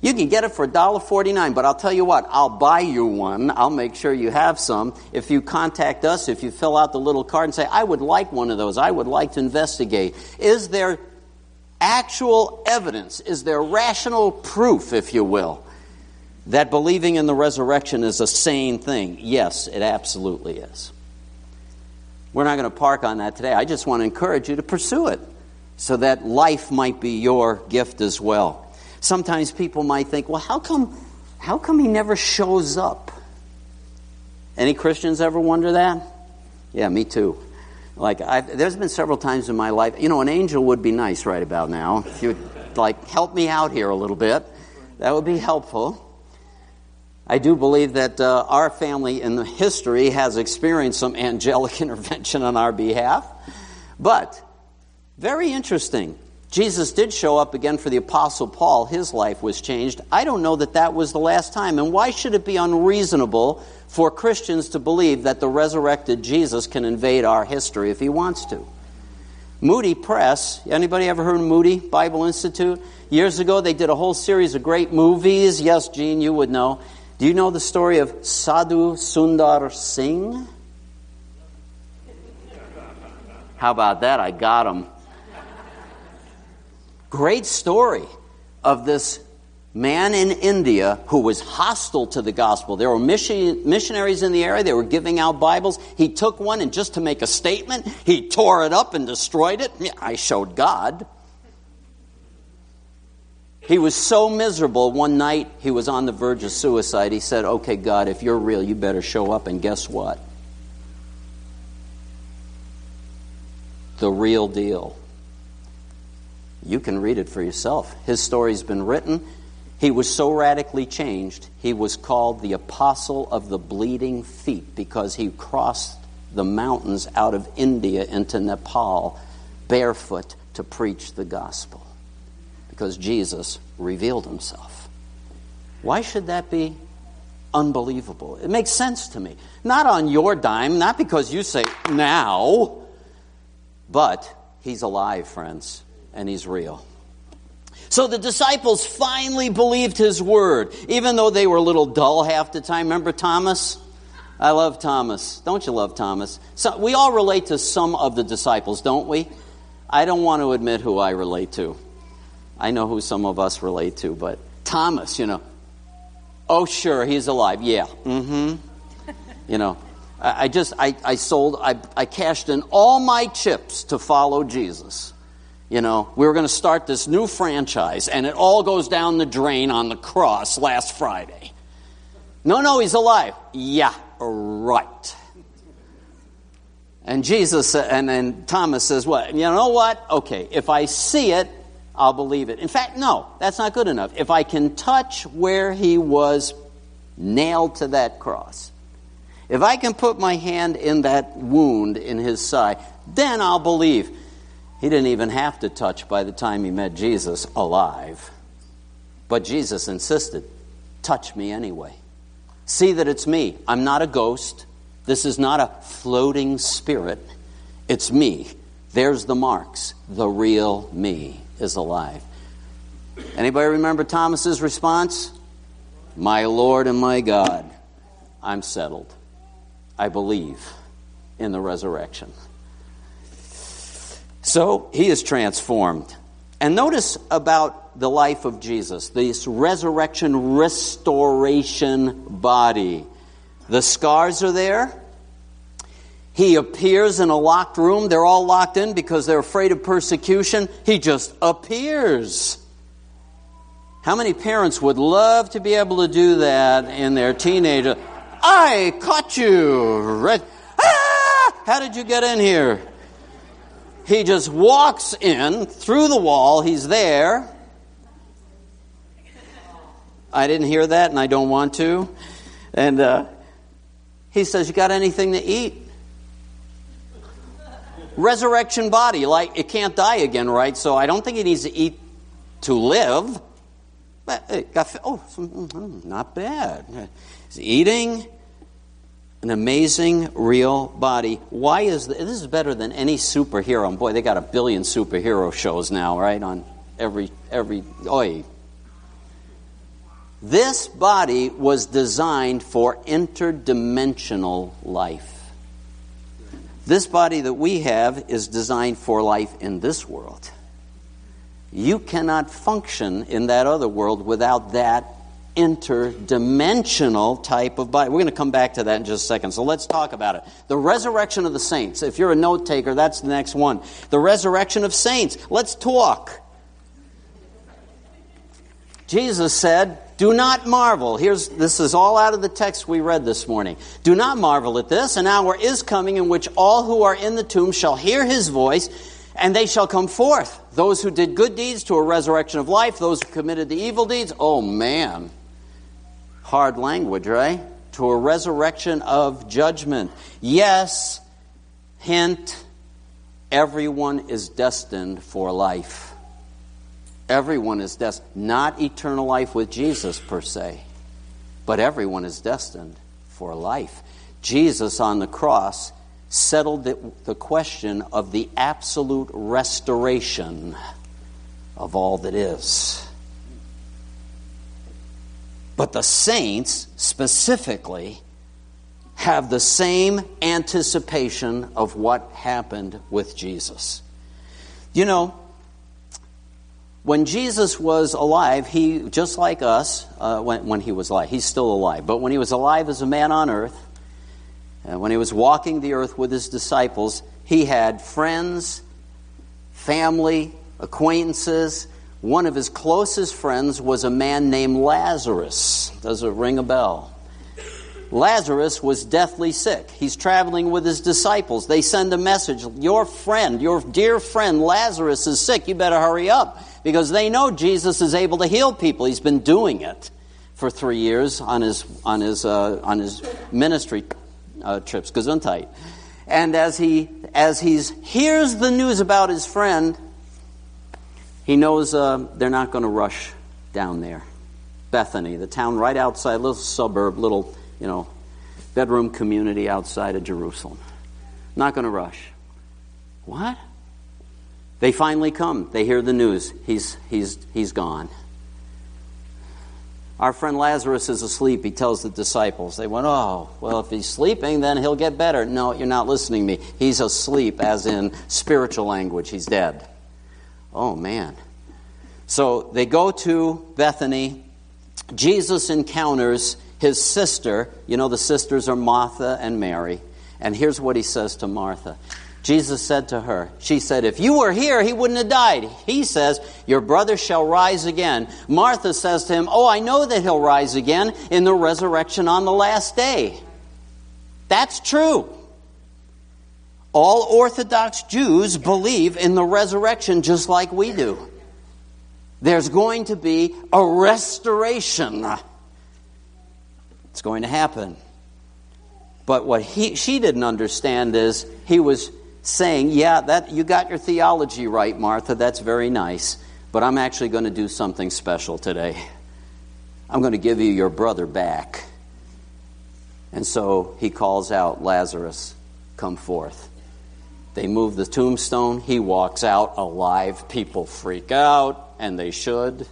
G: You can get it for $1.49, but I'll tell you what, I'll buy you one. I'll make sure you have some. If you contact us, if you fill out the little card and say, I would like one of those, I would like to investigate. Is there actual evidence? Is there rational proof, if you will, that believing in the resurrection is a sane thing? Yes, it absolutely is. We're not going to park on that today. I just want to encourage you to pursue it so that life might be your gift as well. Sometimes people might think, well, how come, how come he never shows up? Any Christians ever wonder that? Yeah, me too. Like, I've, there's been several times in my life, you know, an angel would be nice right about now. If you'd, like, help me out here a little bit, that would be helpful. I do believe that uh, our family in the history has experienced some angelic intervention on our behalf. But, very interesting. Jesus did show up again for the Apostle Paul. His life was changed. I don't know that that was the last time. And why should it be unreasonable for Christians to believe that the resurrected Jesus can invade our history if he wants to? Moody Press, anybody ever heard of Moody Bible Institute? Years ago, they did a whole series of great movies. Yes, Gene, you would know. Do you know the story of Sadhu Sundar Singh? How about that? I got him. Great story of this man in India who was hostile to the gospel. There were mission, missionaries in the area, they were giving out Bibles. He took one and just to make a statement, he tore it up and destroyed it. I showed God. He was so miserable one night he was on the verge of suicide. He said, Okay, God, if you're real, you better show up. And guess what? The real deal. You can read it for yourself. His story's been written. He was so radically changed, he was called the Apostle of the Bleeding Feet because he crossed the mountains out of India into Nepal barefoot to preach the gospel because Jesus revealed himself. Why should that be unbelievable? It makes sense to me. Not on your dime, not because you say now, but he's alive, friends, and he's real. So the disciples finally believed his word, even though they were a little dull half the time. Remember Thomas? I love Thomas. Don't you love Thomas? So we all relate to some of the disciples, don't we? I don't want to admit who I relate to. I know who some of us relate to, but Thomas, you know. Oh, sure, he's alive. Yeah. Mm-hmm. you know, I, I just, I, I sold, I, I cashed in all my chips to follow Jesus. You know, we were going to start this new franchise, and it all goes down the drain on the cross last Friday. No, no, he's alive. Yeah, right. And Jesus, and then Thomas says, What? You know what? Okay, if I see it, I'll believe it. In fact, no, that's not good enough. If I can touch where he was nailed to that cross, if I can put my hand in that wound in his side, then I'll believe. He didn't even have to touch by the time he met Jesus alive. But Jesus insisted, touch me anyway. See that it's me. I'm not a ghost. This is not a floating spirit. It's me. There's the marks. The real me is alive. Anybody remember Thomas's response? My Lord and my God, I'm settled. I believe in the resurrection. So he is transformed. And notice about the life of Jesus this resurrection, restoration body. The scars are there. He appears in a locked room. They're all locked in because they're afraid of persecution. He just appears. How many parents would love to be able to do that in their teenager? I caught you. Ah! How did you get in here? He just walks in through the wall. He's there. I didn't hear that, and I don't want to. And uh, he says, You got anything to eat? Resurrection body, like it can't die again, right? So I don't think he needs to eat to live. But it got, oh, mm, not bad. He's eating, an amazing real body. Why is this, this is better than any superhero? Boy, they got a billion superhero shows now, right? On every every oi. This body was designed for interdimensional life. This body that we have is designed for life in this world. You cannot function in that other world without that interdimensional type of body. We're going to come back to that in just a second. So let's talk about it. The resurrection of the saints. If you're a note taker, that's the next one. The resurrection of saints. Let's talk. Jesus said, Do not marvel. Here's this is all out of the text we read this morning. Do not marvel at this. An hour is coming in which all who are in the tomb shall hear his voice, and they shall come forth. Those who did good deeds to a resurrection of life, those who committed the evil deeds, oh man. Hard language, right? To a resurrection of judgment. Yes, hint, everyone is destined for life. Everyone is destined, not eternal life with Jesus per se, but everyone is destined for life. Jesus on the cross settled the, the question of the absolute restoration of all that is. But the saints specifically have the same anticipation of what happened with Jesus. You know, when Jesus was alive, he, just like us, uh, when, when he was alive, he's still alive, but when he was alive as a man on earth, uh, when he was walking the earth with his disciples, he had friends, family, acquaintances. One of his closest friends was a man named Lazarus. Does it ring a bell? Lazarus was deathly sick. He's traveling with his disciples. They send a message Your friend, your dear friend Lazarus is sick. You better hurry up because they know Jesus is able to heal people. He's been doing it for three years on his, on his, uh, on his ministry uh, trips, Gesundheit. And as he as he's hears the news about his friend, he knows uh, they're not going to rush down there. Bethany, the town right outside, little suburb, little you know, bedroom community outside of Jerusalem. Not going to rush. What? They finally come. They hear the news. He's he's he's gone. Our friend Lazarus is asleep, he tells the disciples. They went, Oh, well, if he's sleeping, then he'll get better. No, you're not listening to me. He's asleep, as in spiritual language. He's dead. Oh, man. So they go to Bethany. Jesus encounters his sister. You know, the sisters are Martha and Mary. And here's what he says to Martha Jesus said to her, She said, If you were here, he wouldn't have died. He says, Your brother shall rise again. Martha says to him, Oh, I know that he'll rise again in the resurrection on the last day. That's true. All Orthodox Jews believe in the resurrection just like we do. There's going to be a restoration. It's going to happen. But what he, she didn't understand is he was saying, Yeah, that, you got your theology right, Martha. That's very nice. But I'm actually going to do something special today. I'm going to give you your brother back. And so he calls out, Lazarus, come forth. They move the tombstone. He walks out alive. People freak out, and they should.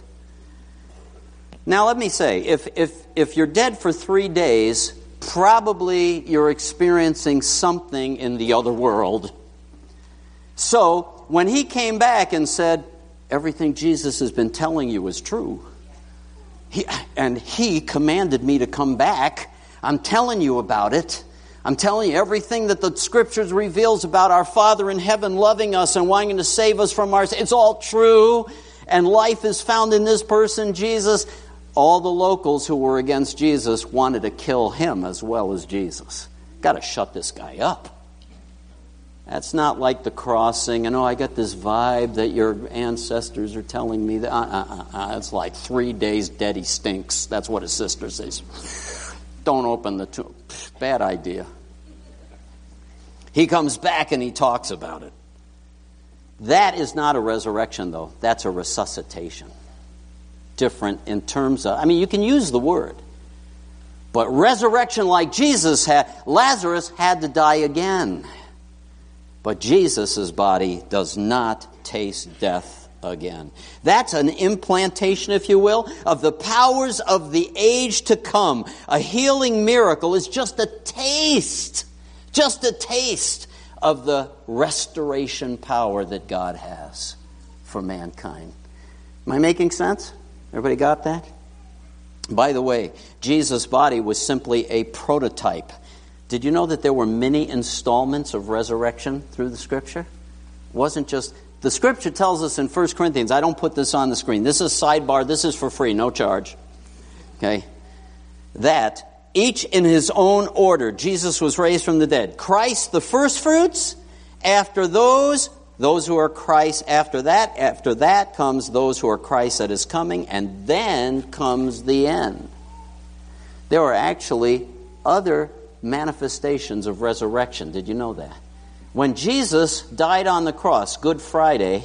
G: Now, let me say if, if, if you're dead for three days, probably you're experiencing something in the other world so when he came back and said, Everything Jesus has been telling you is true, he, and he commanded me to come back, I'm telling you about it. I'm telling you everything that the scriptures reveals about our Father in heaven loving us and wanting to save us from our it's all true and life is found in this person Jesus. All the locals who were against Jesus wanted to kill him as well as Jesus. Got to shut this guy up. That's not like the crossing. I know I got this vibe that your ancestors are telling me that. Uh, uh, uh, it's like three days dead he stinks. That's what his sister says. Don't open the tomb. Bad idea. He comes back and he talks about it. That is not a resurrection, though. That's a resuscitation. Different in terms of, I mean, you can use the word. But resurrection, like Jesus had, Lazarus had to die again. But Jesus' body does not taste death again. That's an implantation, if you will, of the powers of the age to come. A healing miracle is just a taste, just a taste of the restoration power that God has for mankind. Am I making sense? Everybody got that? By the way, Jesus' body was simply a prototype did you know that there were many installments of resurrection through the scripture? It wasn't just the scripture tells us in 1 Corinthians, I don't put this on the screen. This is sidebar, this is for free, no charge. Okay? That each in his own order, Jesus was raised from the dead. Christ the first fruits, after those, those who are Christ, after that, after that comes those who are Christ that is coming, and then comes the end. There are actually other manifestations of resurrection. Did you know that? When Jesus died on the cross, Good Friday,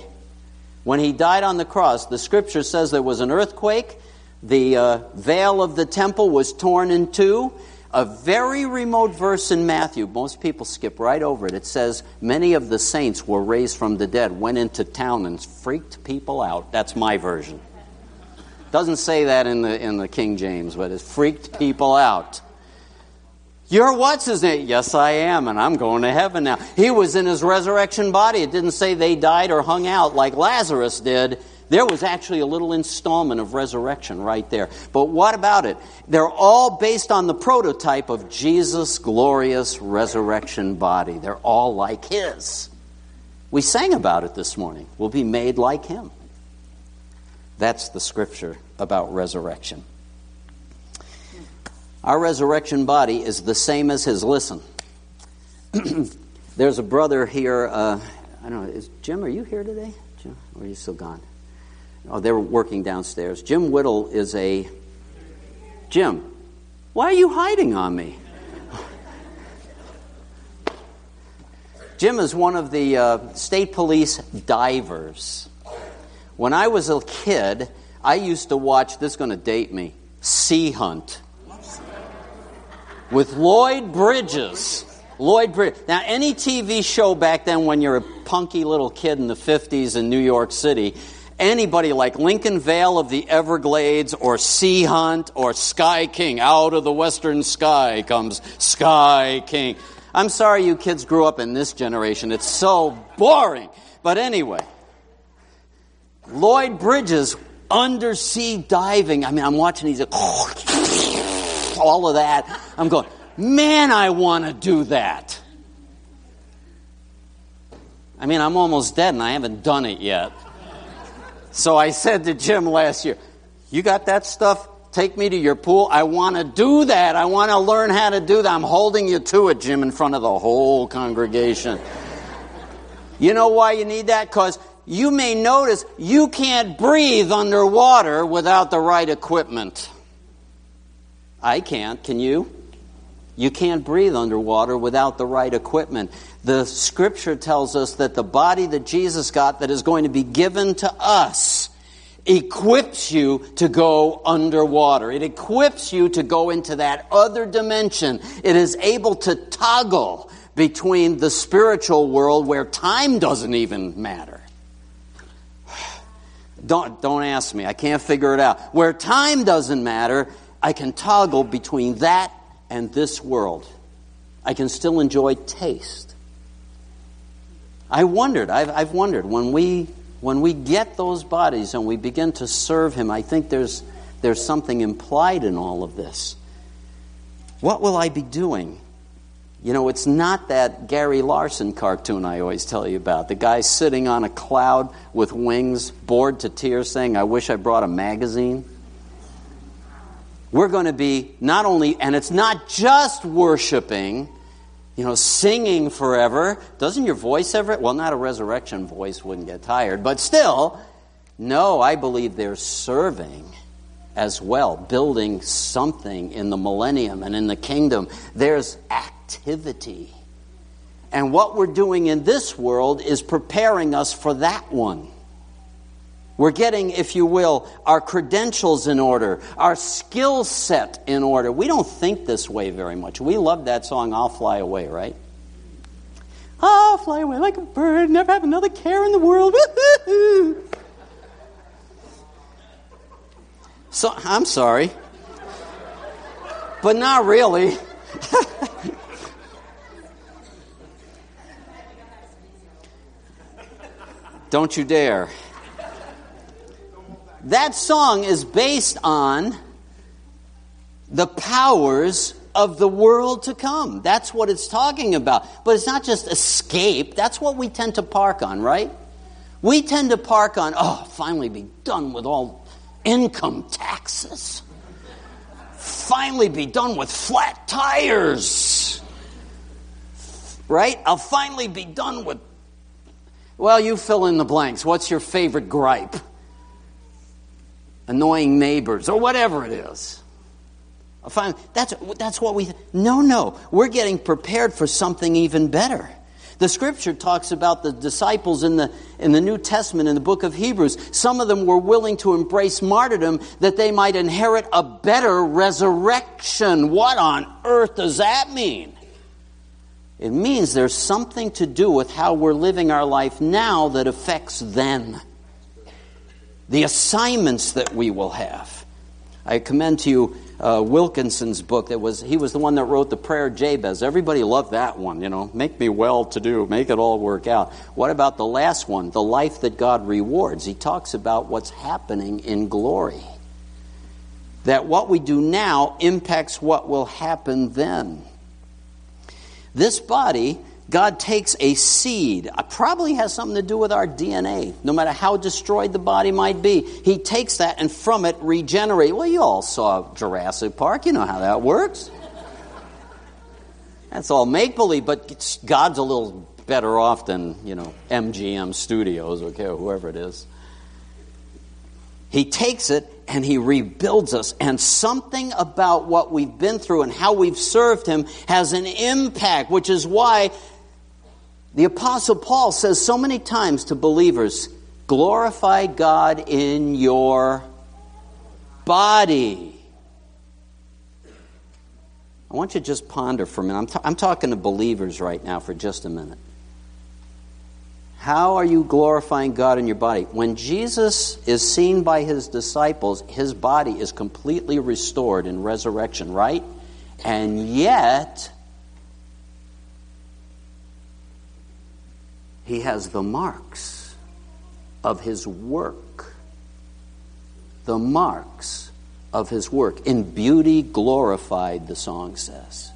G: when he died on the cross, the scripture says there was an earthquake, the uh, veil of the temple was torn in two. A very remote verse in Matthew, most people skip right over it. It says, Many of the saints were raised from the dead, went into town and freaked people out. That's my version. Doesn't say that in the, in the King James, but it freaked people out. You're what's his name? Yes, I am, and I'm going to heaven now. He was in his resurrection body. It didn't say they died or hung out like Lazarus did. There was actually a little installment of resurrection right there. But what about it? They're all based on the prototype of Jesus' glorious resurrection body. They're all like his. We sang about it this morning. We'll be made like him. That's the scripture about resurrection. Our resurrection body is the same as his. Listen, there's a brother here. Uh, I don't know. Is Jim? Are you here today? Jim, or are you still gone? Oh, they're working downstairs. Jim Whittle is a. Jim, why are you hiding on me? Jim is one of the uh, state police divers. When I was a kid, I used to watch, this is going to date me, Sea Hunt with Lloyd Bridges. Lloyd Bridges. Now, any TV show back then when you're a punky little kid in the 50s in New York City, anybody like Lincoln Vail of the Everglades or Sea Hunt or Sky King, out of the western sky comes Sky King. I'm sorry you kids grew up in this generation. It's so boring. But anyway, Lloyd Bridges, undersea diving. I mean, I'm watching these, all of that. I'm going, man, I want to do that. I mean, I'm almost dead and I haven't done it yet. So I said to Jim last year, You got that stuff? Take me to your pool. I want to do that. I want to learn how to do that. I'm holding you to it, Jim, in front of the whole congregation. You know why you need that? Because you may notice you can't breathe underwater without the right equipment. I can't. Can you? You can't breathe underwater without the right equipment. The scripture tells us that the body that Jesus got that is going to be given to us equips you to go underwater. It equips you to go into that other dimension. It is able to toggle between the spiritual world where time doesn't even matter. Don't, don't ask me. I can't figure it out. Where time doesn't matter, I can toggle between that and this world. I can still enjoy taste. I wondered, I've, I've wondered, when we, when we get those bodies and we begin to serve Him, I think there's, there's something implied in all of this. What will I be doing? You know, it's not that Gary Larson cartoon I always tell you about. The guy sitting on a cloud with wings, bored to tears, saying, I wish I brought a magazine we're going to be not only, and it's not just worshiping, you know, singing forever. Doesn't your voice ever? Well, not a resurrection voice wouldn't get tired, but still, no, I believe they're serving as well, building something in the millennium and in the kingdom. There's activity. And what we're doing in this world is preparing us for that one. We're getting, if you will, our credentials in order, our skill set in order. We don't think this way very much. We love that song, I'll Fly Away, right? I'll fly away like a bird, never have another care in the world. So, I'm sorry. But not really. Don't you dare. That song is based on the powers of the world to come. That's what it's talking about. But it's not just escape. That's what we tend to park on, right? We tend to park on, oh, finally be done with all income taxes. Finally be done with flat tires. Right? I'll finally be done with. Well, you fill in the blanks. What's your favorite gripe? Annoying neighbors, or whatever it is. Fine, that's, that's what we. No, no. We're getting prepared for something even better. The scripture talks about the disciples in the, in the New Testament, in the book of Hebrews. Some of them were willing to embrace martyrdom that they might inherit a better resurrection. What on earth does that mean? It means there's something to do with how we're living our life now that affects then. The assignments that we will have. I commend to you uh, Wilkinson's book. That was he was the one that wrote the prayer Jabez. Everybody loved that one. You know, make me well to do, make it all work out. What about the last one, the life that God rewards? He talks about what's happening in glory. That what we do now impacts what will happen then. This body God takes a seed, it probably has something to do with our DNA, no matter how destroyed the body might be. He takes that and from it regenerate. Well, you all saw Jurassic Park, you know how that works. That's all make believe, but God's a little better off than, you know, MGM Studios, okay, or whoever it is. He takes it and he rebuilds us. And something about what we've been through and how we've served him has an impact, which is why the Apostle Paul says so many times to believers glorify God in your body. I want you to just ponder for a minute. I'm, t- I'm talking to believers right now for just a minute. How are you glorifying God in your body? When Jesus is seen by his disciples, his body is completely restored in resurrection, right? And yet, he has the marks of his work. The marks of his work. In beauty glorified, the song says.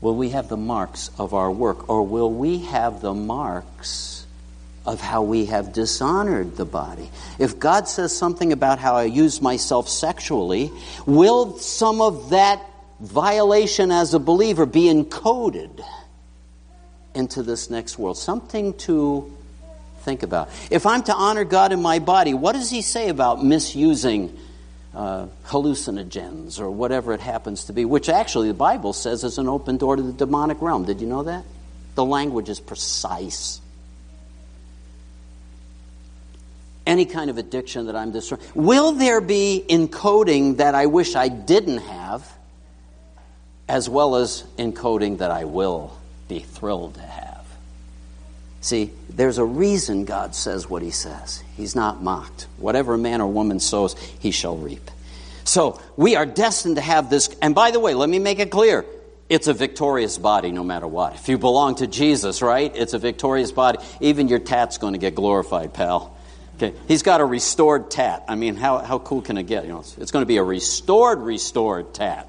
G: Will we have the marks of our work, or will we have the marks of how we have dishonored the body? If God says something about how I use myself sexually, will some of that violation as a believer be encoded? Into this next world. Something to think about. If I'm to honor God in my body, what does He say about misusing uh, hallucinogens or whatever it happens to be? Which actually the Bible says is an open door to the demonic realm. Did you know that? The language is precise. Any kind of addiction that I'm destroying. Will there be encoding that I wish I didn't have, as well as encoding that I will? Be thrilled to have. See, there's a reason God says what he says. He's not mocked. Whatever man or woman sows, he shall reap. So we are destined to have this. And by the way, let me make it clear it's a victorious body no matter what. If you belong to Jesus, right? It's a victorious body. Even your tat's going to get glorified, pal. Okay. He's got a restored tat. I mean, how, how cool can it get? You know, it's, it's going to be a restored, restored tat.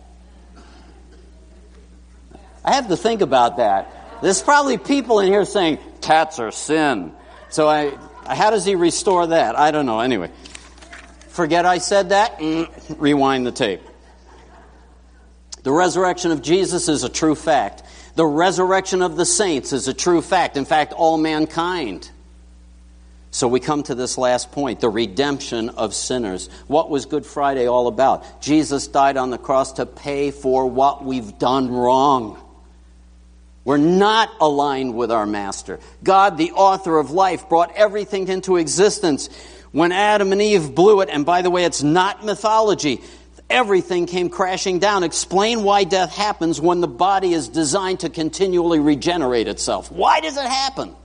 G: I have to think about that. There's probably people in here saying, tats are sin. So I, how does he restore that? I don't know. Anyway, forget I said that. Mm, rewind the tape. The resurrection of Jesus is a true fact. The resurrection of the saints is a true fact. In fact, all mankind. So we come to this last point the redemption of sinners. What was Good Friday all about? Jesus died on the cross to pay for what we've done wrong. We're not aligned with our master. God, the author of life, brought everything into existence. When Adam and Eve blew it, and by the way, it's not mythology, everything came crashing down. Explain why death happens when the body is designed to continually regenerate itself. Why does it happen?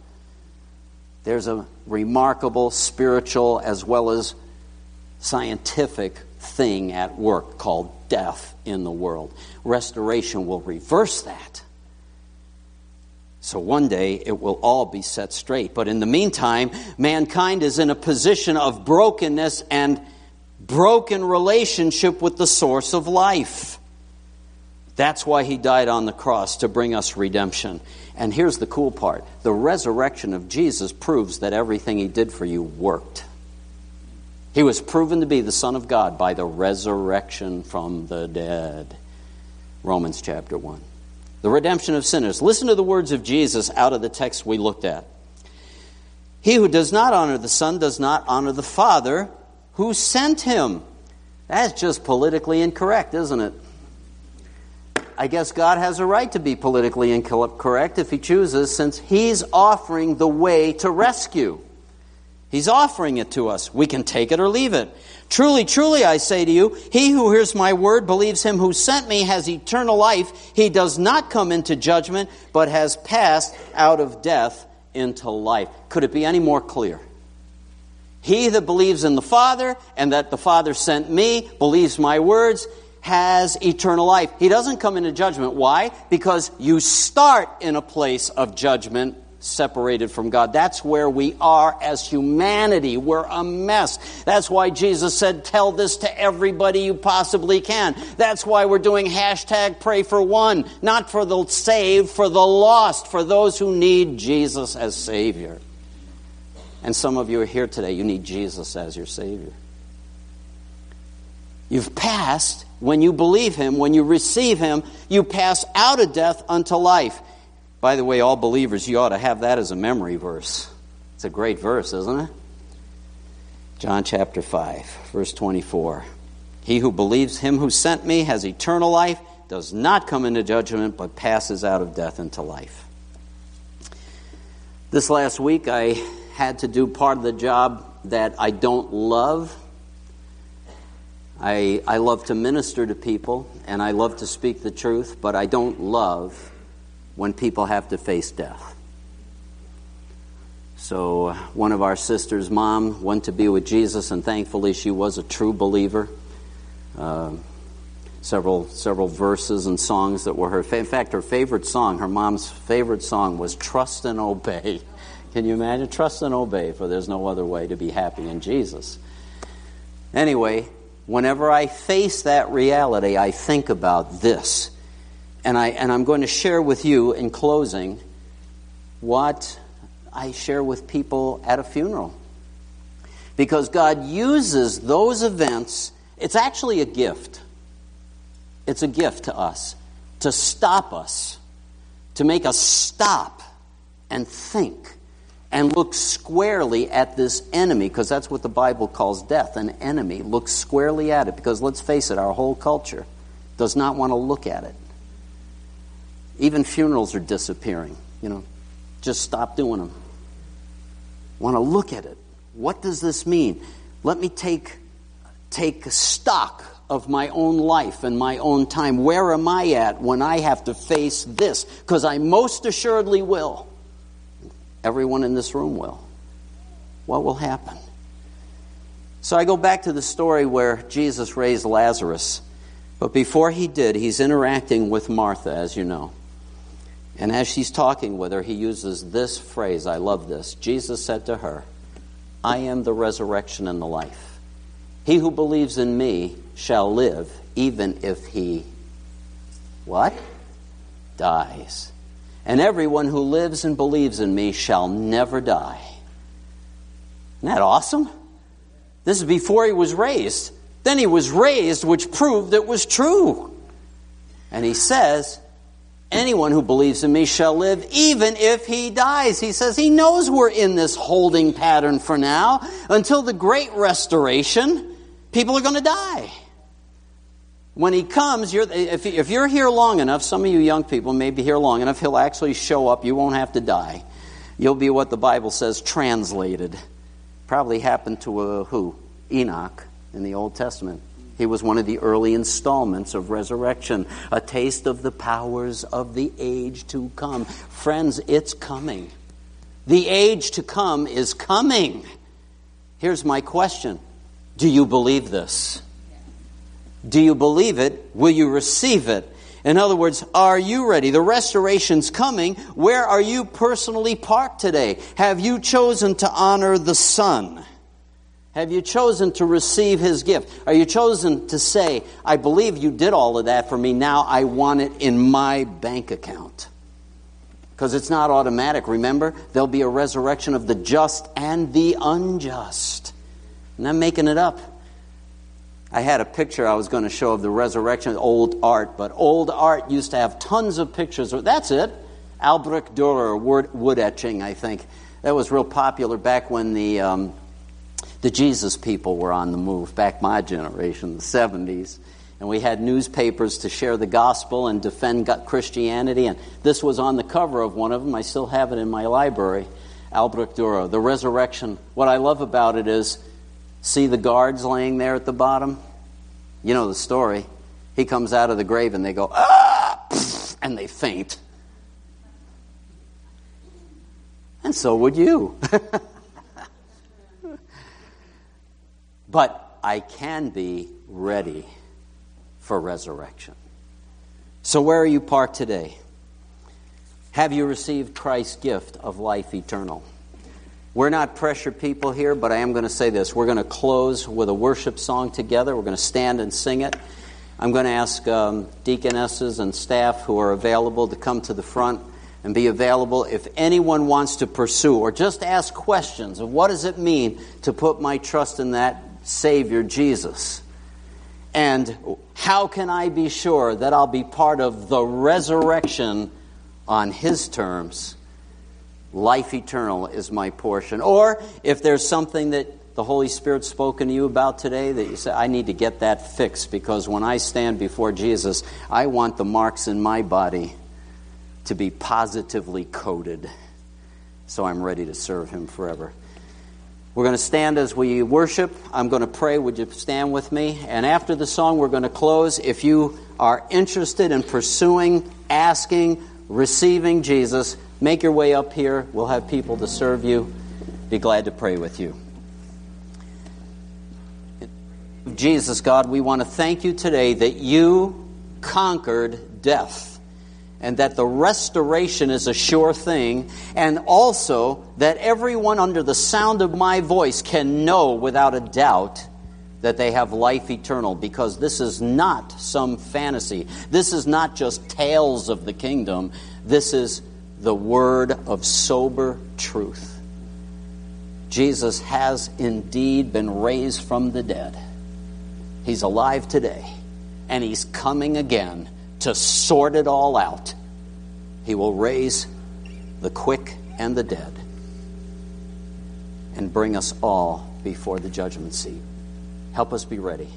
G: There's a remarkable spiritual as well as scientific thing at work called death in the world. Restoration will reverse that. So one day it will all be set straight. But in the meantime, mankind is in a position of brokenness and broken relationship with the source of life. That's why he died on the cross to bring us redemption. And here's the cool part the resurrection of Jesus proves that everything he did for you worked. He was proven to be the Son of God by the resurrection from the dead. Romans chapter 1 the redemption of sinners. Listen to the words of Jesus out of the text we looked at. He who does not honor the Son does not honor the Father who sent him. That's just politically incorrect, isn't it? I guess God has a right to be politically incorrect if He chooses, since He's offering the way to rescue. He's offering it to us. We can take it or leave it. Truly, truly, I say to you, he who hears my word, believes him who sent me, has eternal life. He does not come into judgment, but has passed out of death into life. Could it be any more clear? He that believes in the Father and that the Father sent me, believes my words, has eternal life. He doesn't come into judgment. Why? Because you start in a place of judgment separated from God. That's where we are as humanity. We're a mess. That's why Jesus said, tell this to everybody you possibly can. That's why we're doing hashtag pray for one, not for the saved, for the lost, for those who need Jesus as Savior. And some of you are here today, you need Jesus as your Savior. You've passed, when you believe Him, when you receive Him, you pass out of death unto life. By the way, all believers, you ought to have that as a memory verse. It's a great verse, isn't it? John chapter 5, verse 24. He who believes him who sent me has eternal life, does not come into judgment, but passes out of death into life. This last week, I had to do part of the job that I don't love. I, I love to minister to people, and I love to speak the truth, but I don't love when people have to face death. So, one of our sisters' mom went to be with Jesus, and thankfully, she was a true believer. Uh, several several verses and songs that were her. Fa- in fact, her favorite song, her mom's favorite song, was "Trust and Obey." Can you imagine? Trust and obey, for there's no other way to be happy in Jesus. Anyway, whenever I face that reality, I think about this and, I, and I'm going to share with you in closing what I share with people at a funeral. Because God uses those events, it's actually a gift. It's a gift to us to stop us, to make us stop and think and look squarely at this enemy, because that's what the Bible calls death an enemy. Look squarely at it, because let's face it, our whole culture does not want to look at it. Even funerals are disappearing. You know, just stop doing them. Want to look at it. What does this mean? Let me take take stock of my own life and my own time. Where am I at when I have to face this? Because I most assuredly will. Everyone in this room will. What will happen? So I go back to the story where Jesus raised Lazarus. But before he did, he's interacting with Martha, as you know. And as she's talking with her, he uses this phrase. I love this. Jesus said to her, I am the resurrection and the life. He who believes in me shall live, even if he, what? Dies. And everyone who lives and believes in me shall never die. Isn't that awesome? This is before he was raised. Then he was raised, which proved it was true. And he says, Anyone who believes in me shall live even if he dies. He says he knows we're in this holding pattern for now. Until the great restoration, people are going to die. When he comes, you're, if, you're here long enough, some of you young people may be here long enough, he'll actually show up. You won't have to die. You'll be what the Bible says translated. Probably happened to a, who? Enoch in the Old Testament. He was one of the early installments of resurrection, a taste of the powers of the age to come. Friends, it's coming. The age to come is coming. Here's my question Do you believe this? Do you believe it? Will you receive it? In other words, are you ready? The restoration's coming. Where are you personally parked today? Have you chosen to honor the Son? Have you chosen to receive his gift? Are you chosen to say, I believe you did all of that for me, now I want it in my bank account? Because it's not automatic, remember? There'll be a resurrection of the just and the unjust. And I'm making it up. I had a picture I was going to show of the resurrection, old art, but old art used to have tons of pictures. That's it. Albrecht Dürer, wood, etching, I think. That was real popular back when the. Um, the Jesus people were on the move back my generation, the 70s. And we had newspapers to share the gospel and defend Christianity. And this was on the cover of one of them. I still have it in my library. Albrecht Dürer, The Resurrection. What I love about it is see the guards laying there at the bottom? You know the story. He comes out of the grave and they go, ah! And they faint. And so would you. but I can be ready for resurrection. So, where are you parked today? Have you received Christ's gift of life eternal? We're not pressure people here, but I am going to say this. We're going to close with a worship song together. We're going to stand and sing it. I'm going to ask um, deaconesses and staff who are available to come to the front and be available if anyone wants to pursue or just ask questions of what does it mean to put my trust in that Savior, Jesus. And how can I be sure that I'll be part of the resurrection on His terms? Life eternal is my portion. Or if there's something that the Holy Spirit's spoken to you about today that you say, I need to get that fixed because when I stand before Jesus, I want the marks in my body to be positively coded so I'm ready to serve Him forever. We're going to stand as we worship. I'm going to pray. Would you stand with me? And after the song, we're going to close. If you are interested in pursuing, asking, receiving Jesus, make your way up here. We'll have people to serve you. Be glad to pray with you. Jesus, God, we want to thank you today that you conquered death and that the restoration is a sure thing, and also that everyone under the sound of my voice can know without a doubt that they have life eternal because this is not some fantasy. This is not just tales of the kingdom. This is the word of sober truth. Jesus has indeed been raised from the dead. He's alive today, and he's coming again to sort it all out. He will raise the quick and the dead and bring us all before the judgment seat. Help us be ready.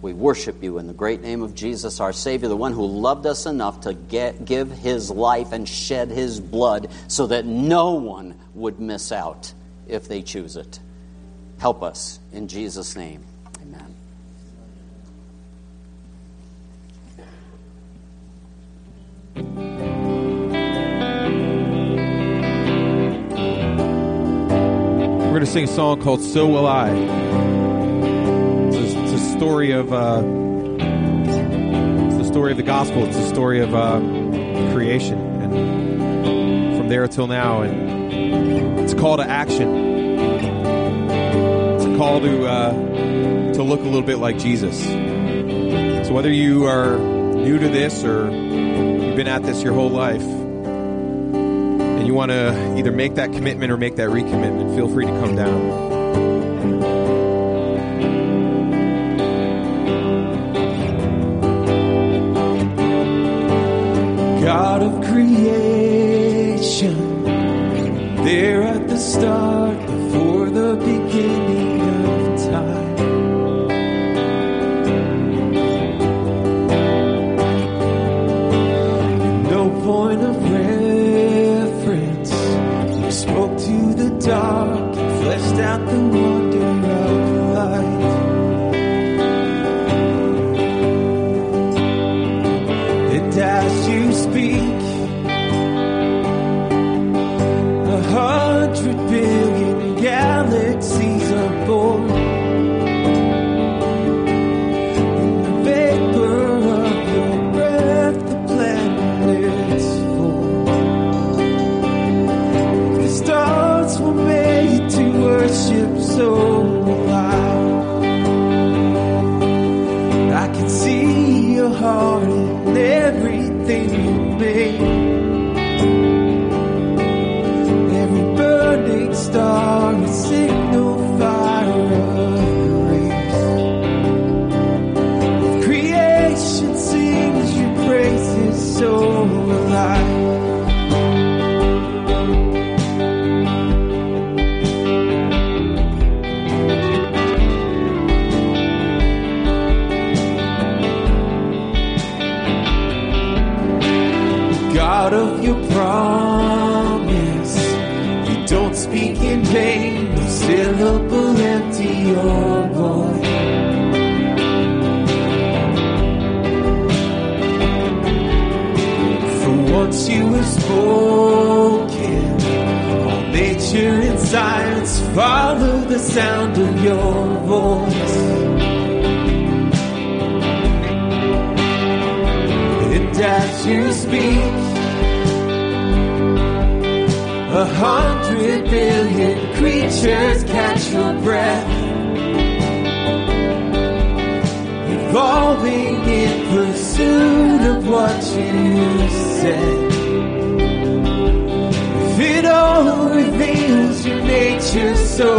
G: We worship you in the great name of Jesus, our Savior, the one who loved us enough to get, give his life and shed his blood so that no one would miss out if they choose it. Help us in Jesus' name.
A: We're going to sing a song called "So Will I." It's a, it's a story of uh, the story of the gospel. It's the story of uh, creation, and from there till now, and it's a call to action. It's a call to uh, to look a little bit like Jesus. So whether you are new to this or been at this your whole life and you want to either make that commitment or make that recommitment, feel free to come down.
B: God of creation, there at the start, to the dark and fleshed out the wonder of light. Your voice. And as you speak, a hundred billion creatures catch your breath. Evolving in pursuit of what you said. All reveals your nature so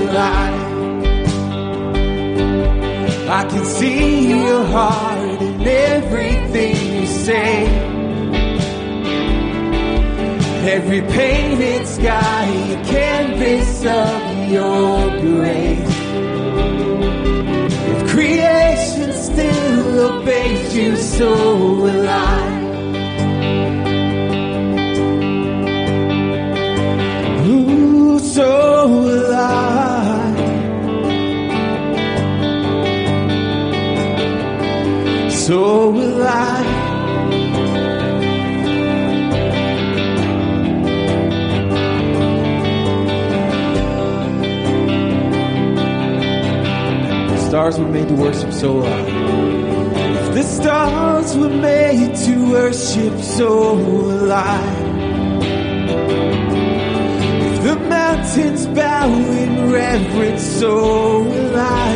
B: alive, I can see your heart in everything you say. Every painted sky, a canvas of your grace. If creation still obeys you, so will Uh, stars were made to worship, so will I. If the stars were made to worship, so I. If the mountains bow in reverence, so I.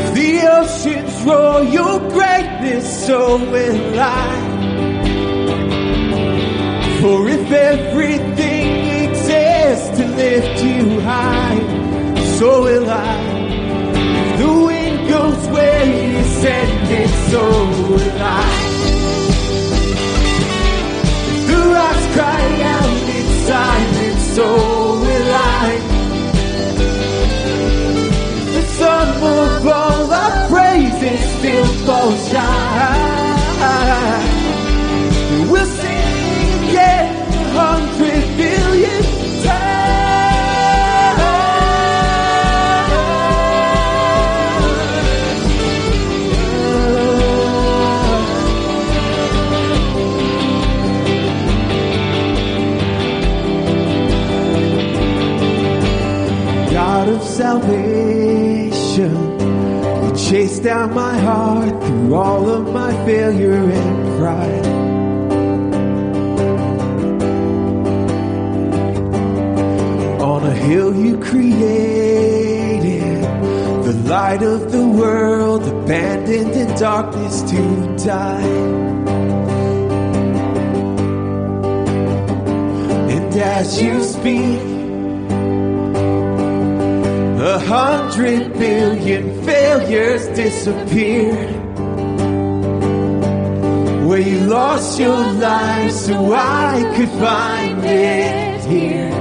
B: If the oceans roar your greatness, so will I. For if everything exists to lift you high, so will I. If the wind goes where you send it, so will I. If the rocks cry out in silence, so will I. If the sun will fall, our praises still fall shine. Salvation, you chased down my heart through all of my failure and pride. On a hill you created, the light of the world, abandoned in darkness to die. And as you speak, hundred billion failures disappear. Where you lost your life so I could find it here.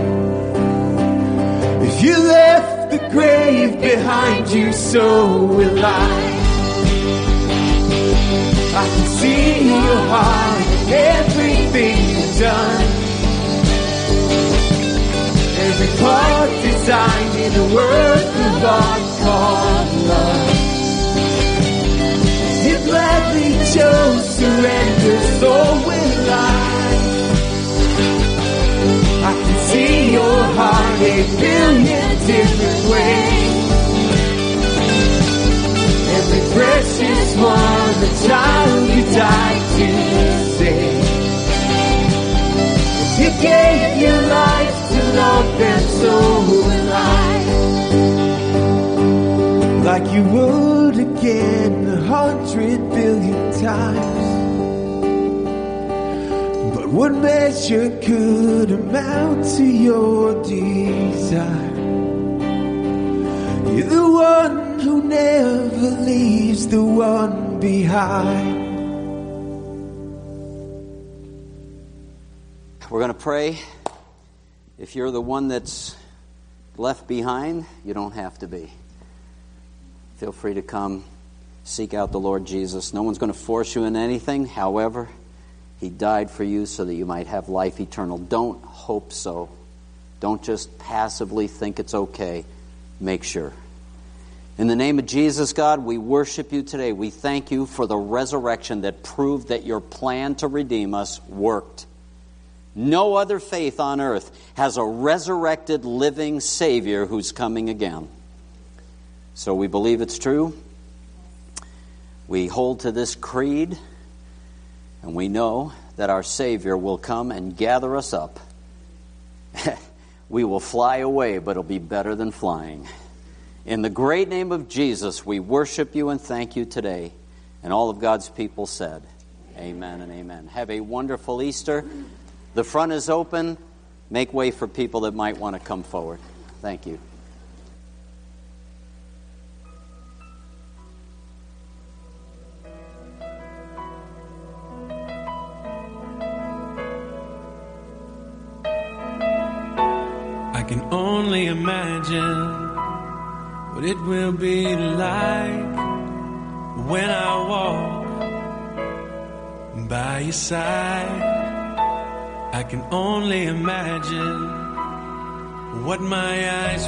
B: If you left the grave behind you, so will I. I can see your heart in everything you've done. Every part billion different ways. Every precious one, the child you died to save. You gave your life to love them, so will I. Like you would again a hundred billion times. What measure could amount to your desire? You're the one who never leaves the one behind.
G: We're going to pray. If you're the one that's left behind, you don't have to be. Feel free to come seek out the Lord Jesus. No one's going to force you in anything. However, He died for you so that you might have life eternal. Don't hope so. Don't just passively think it's okay. Make sure. In the name of Jesus, God, we worship you today. We thank you for the resurrection that proved that your plan to redeem us worked. No other faith on earth has a resurrected, living Savior who's coming again. So we believe it's true. We hold to this creed, and we know that our Savior will come and gather us up. we will fly away, but it'll be better than flying. In the great name of Jesus, we worship you and thank you today. And all of God's people said, Amen and amen. Have a wonderful Easter. The front is open. Make way for people that might want to come forward. Thank you.
C: Only imagine what it will be like when I walk by your side. I can only imagine what my eyes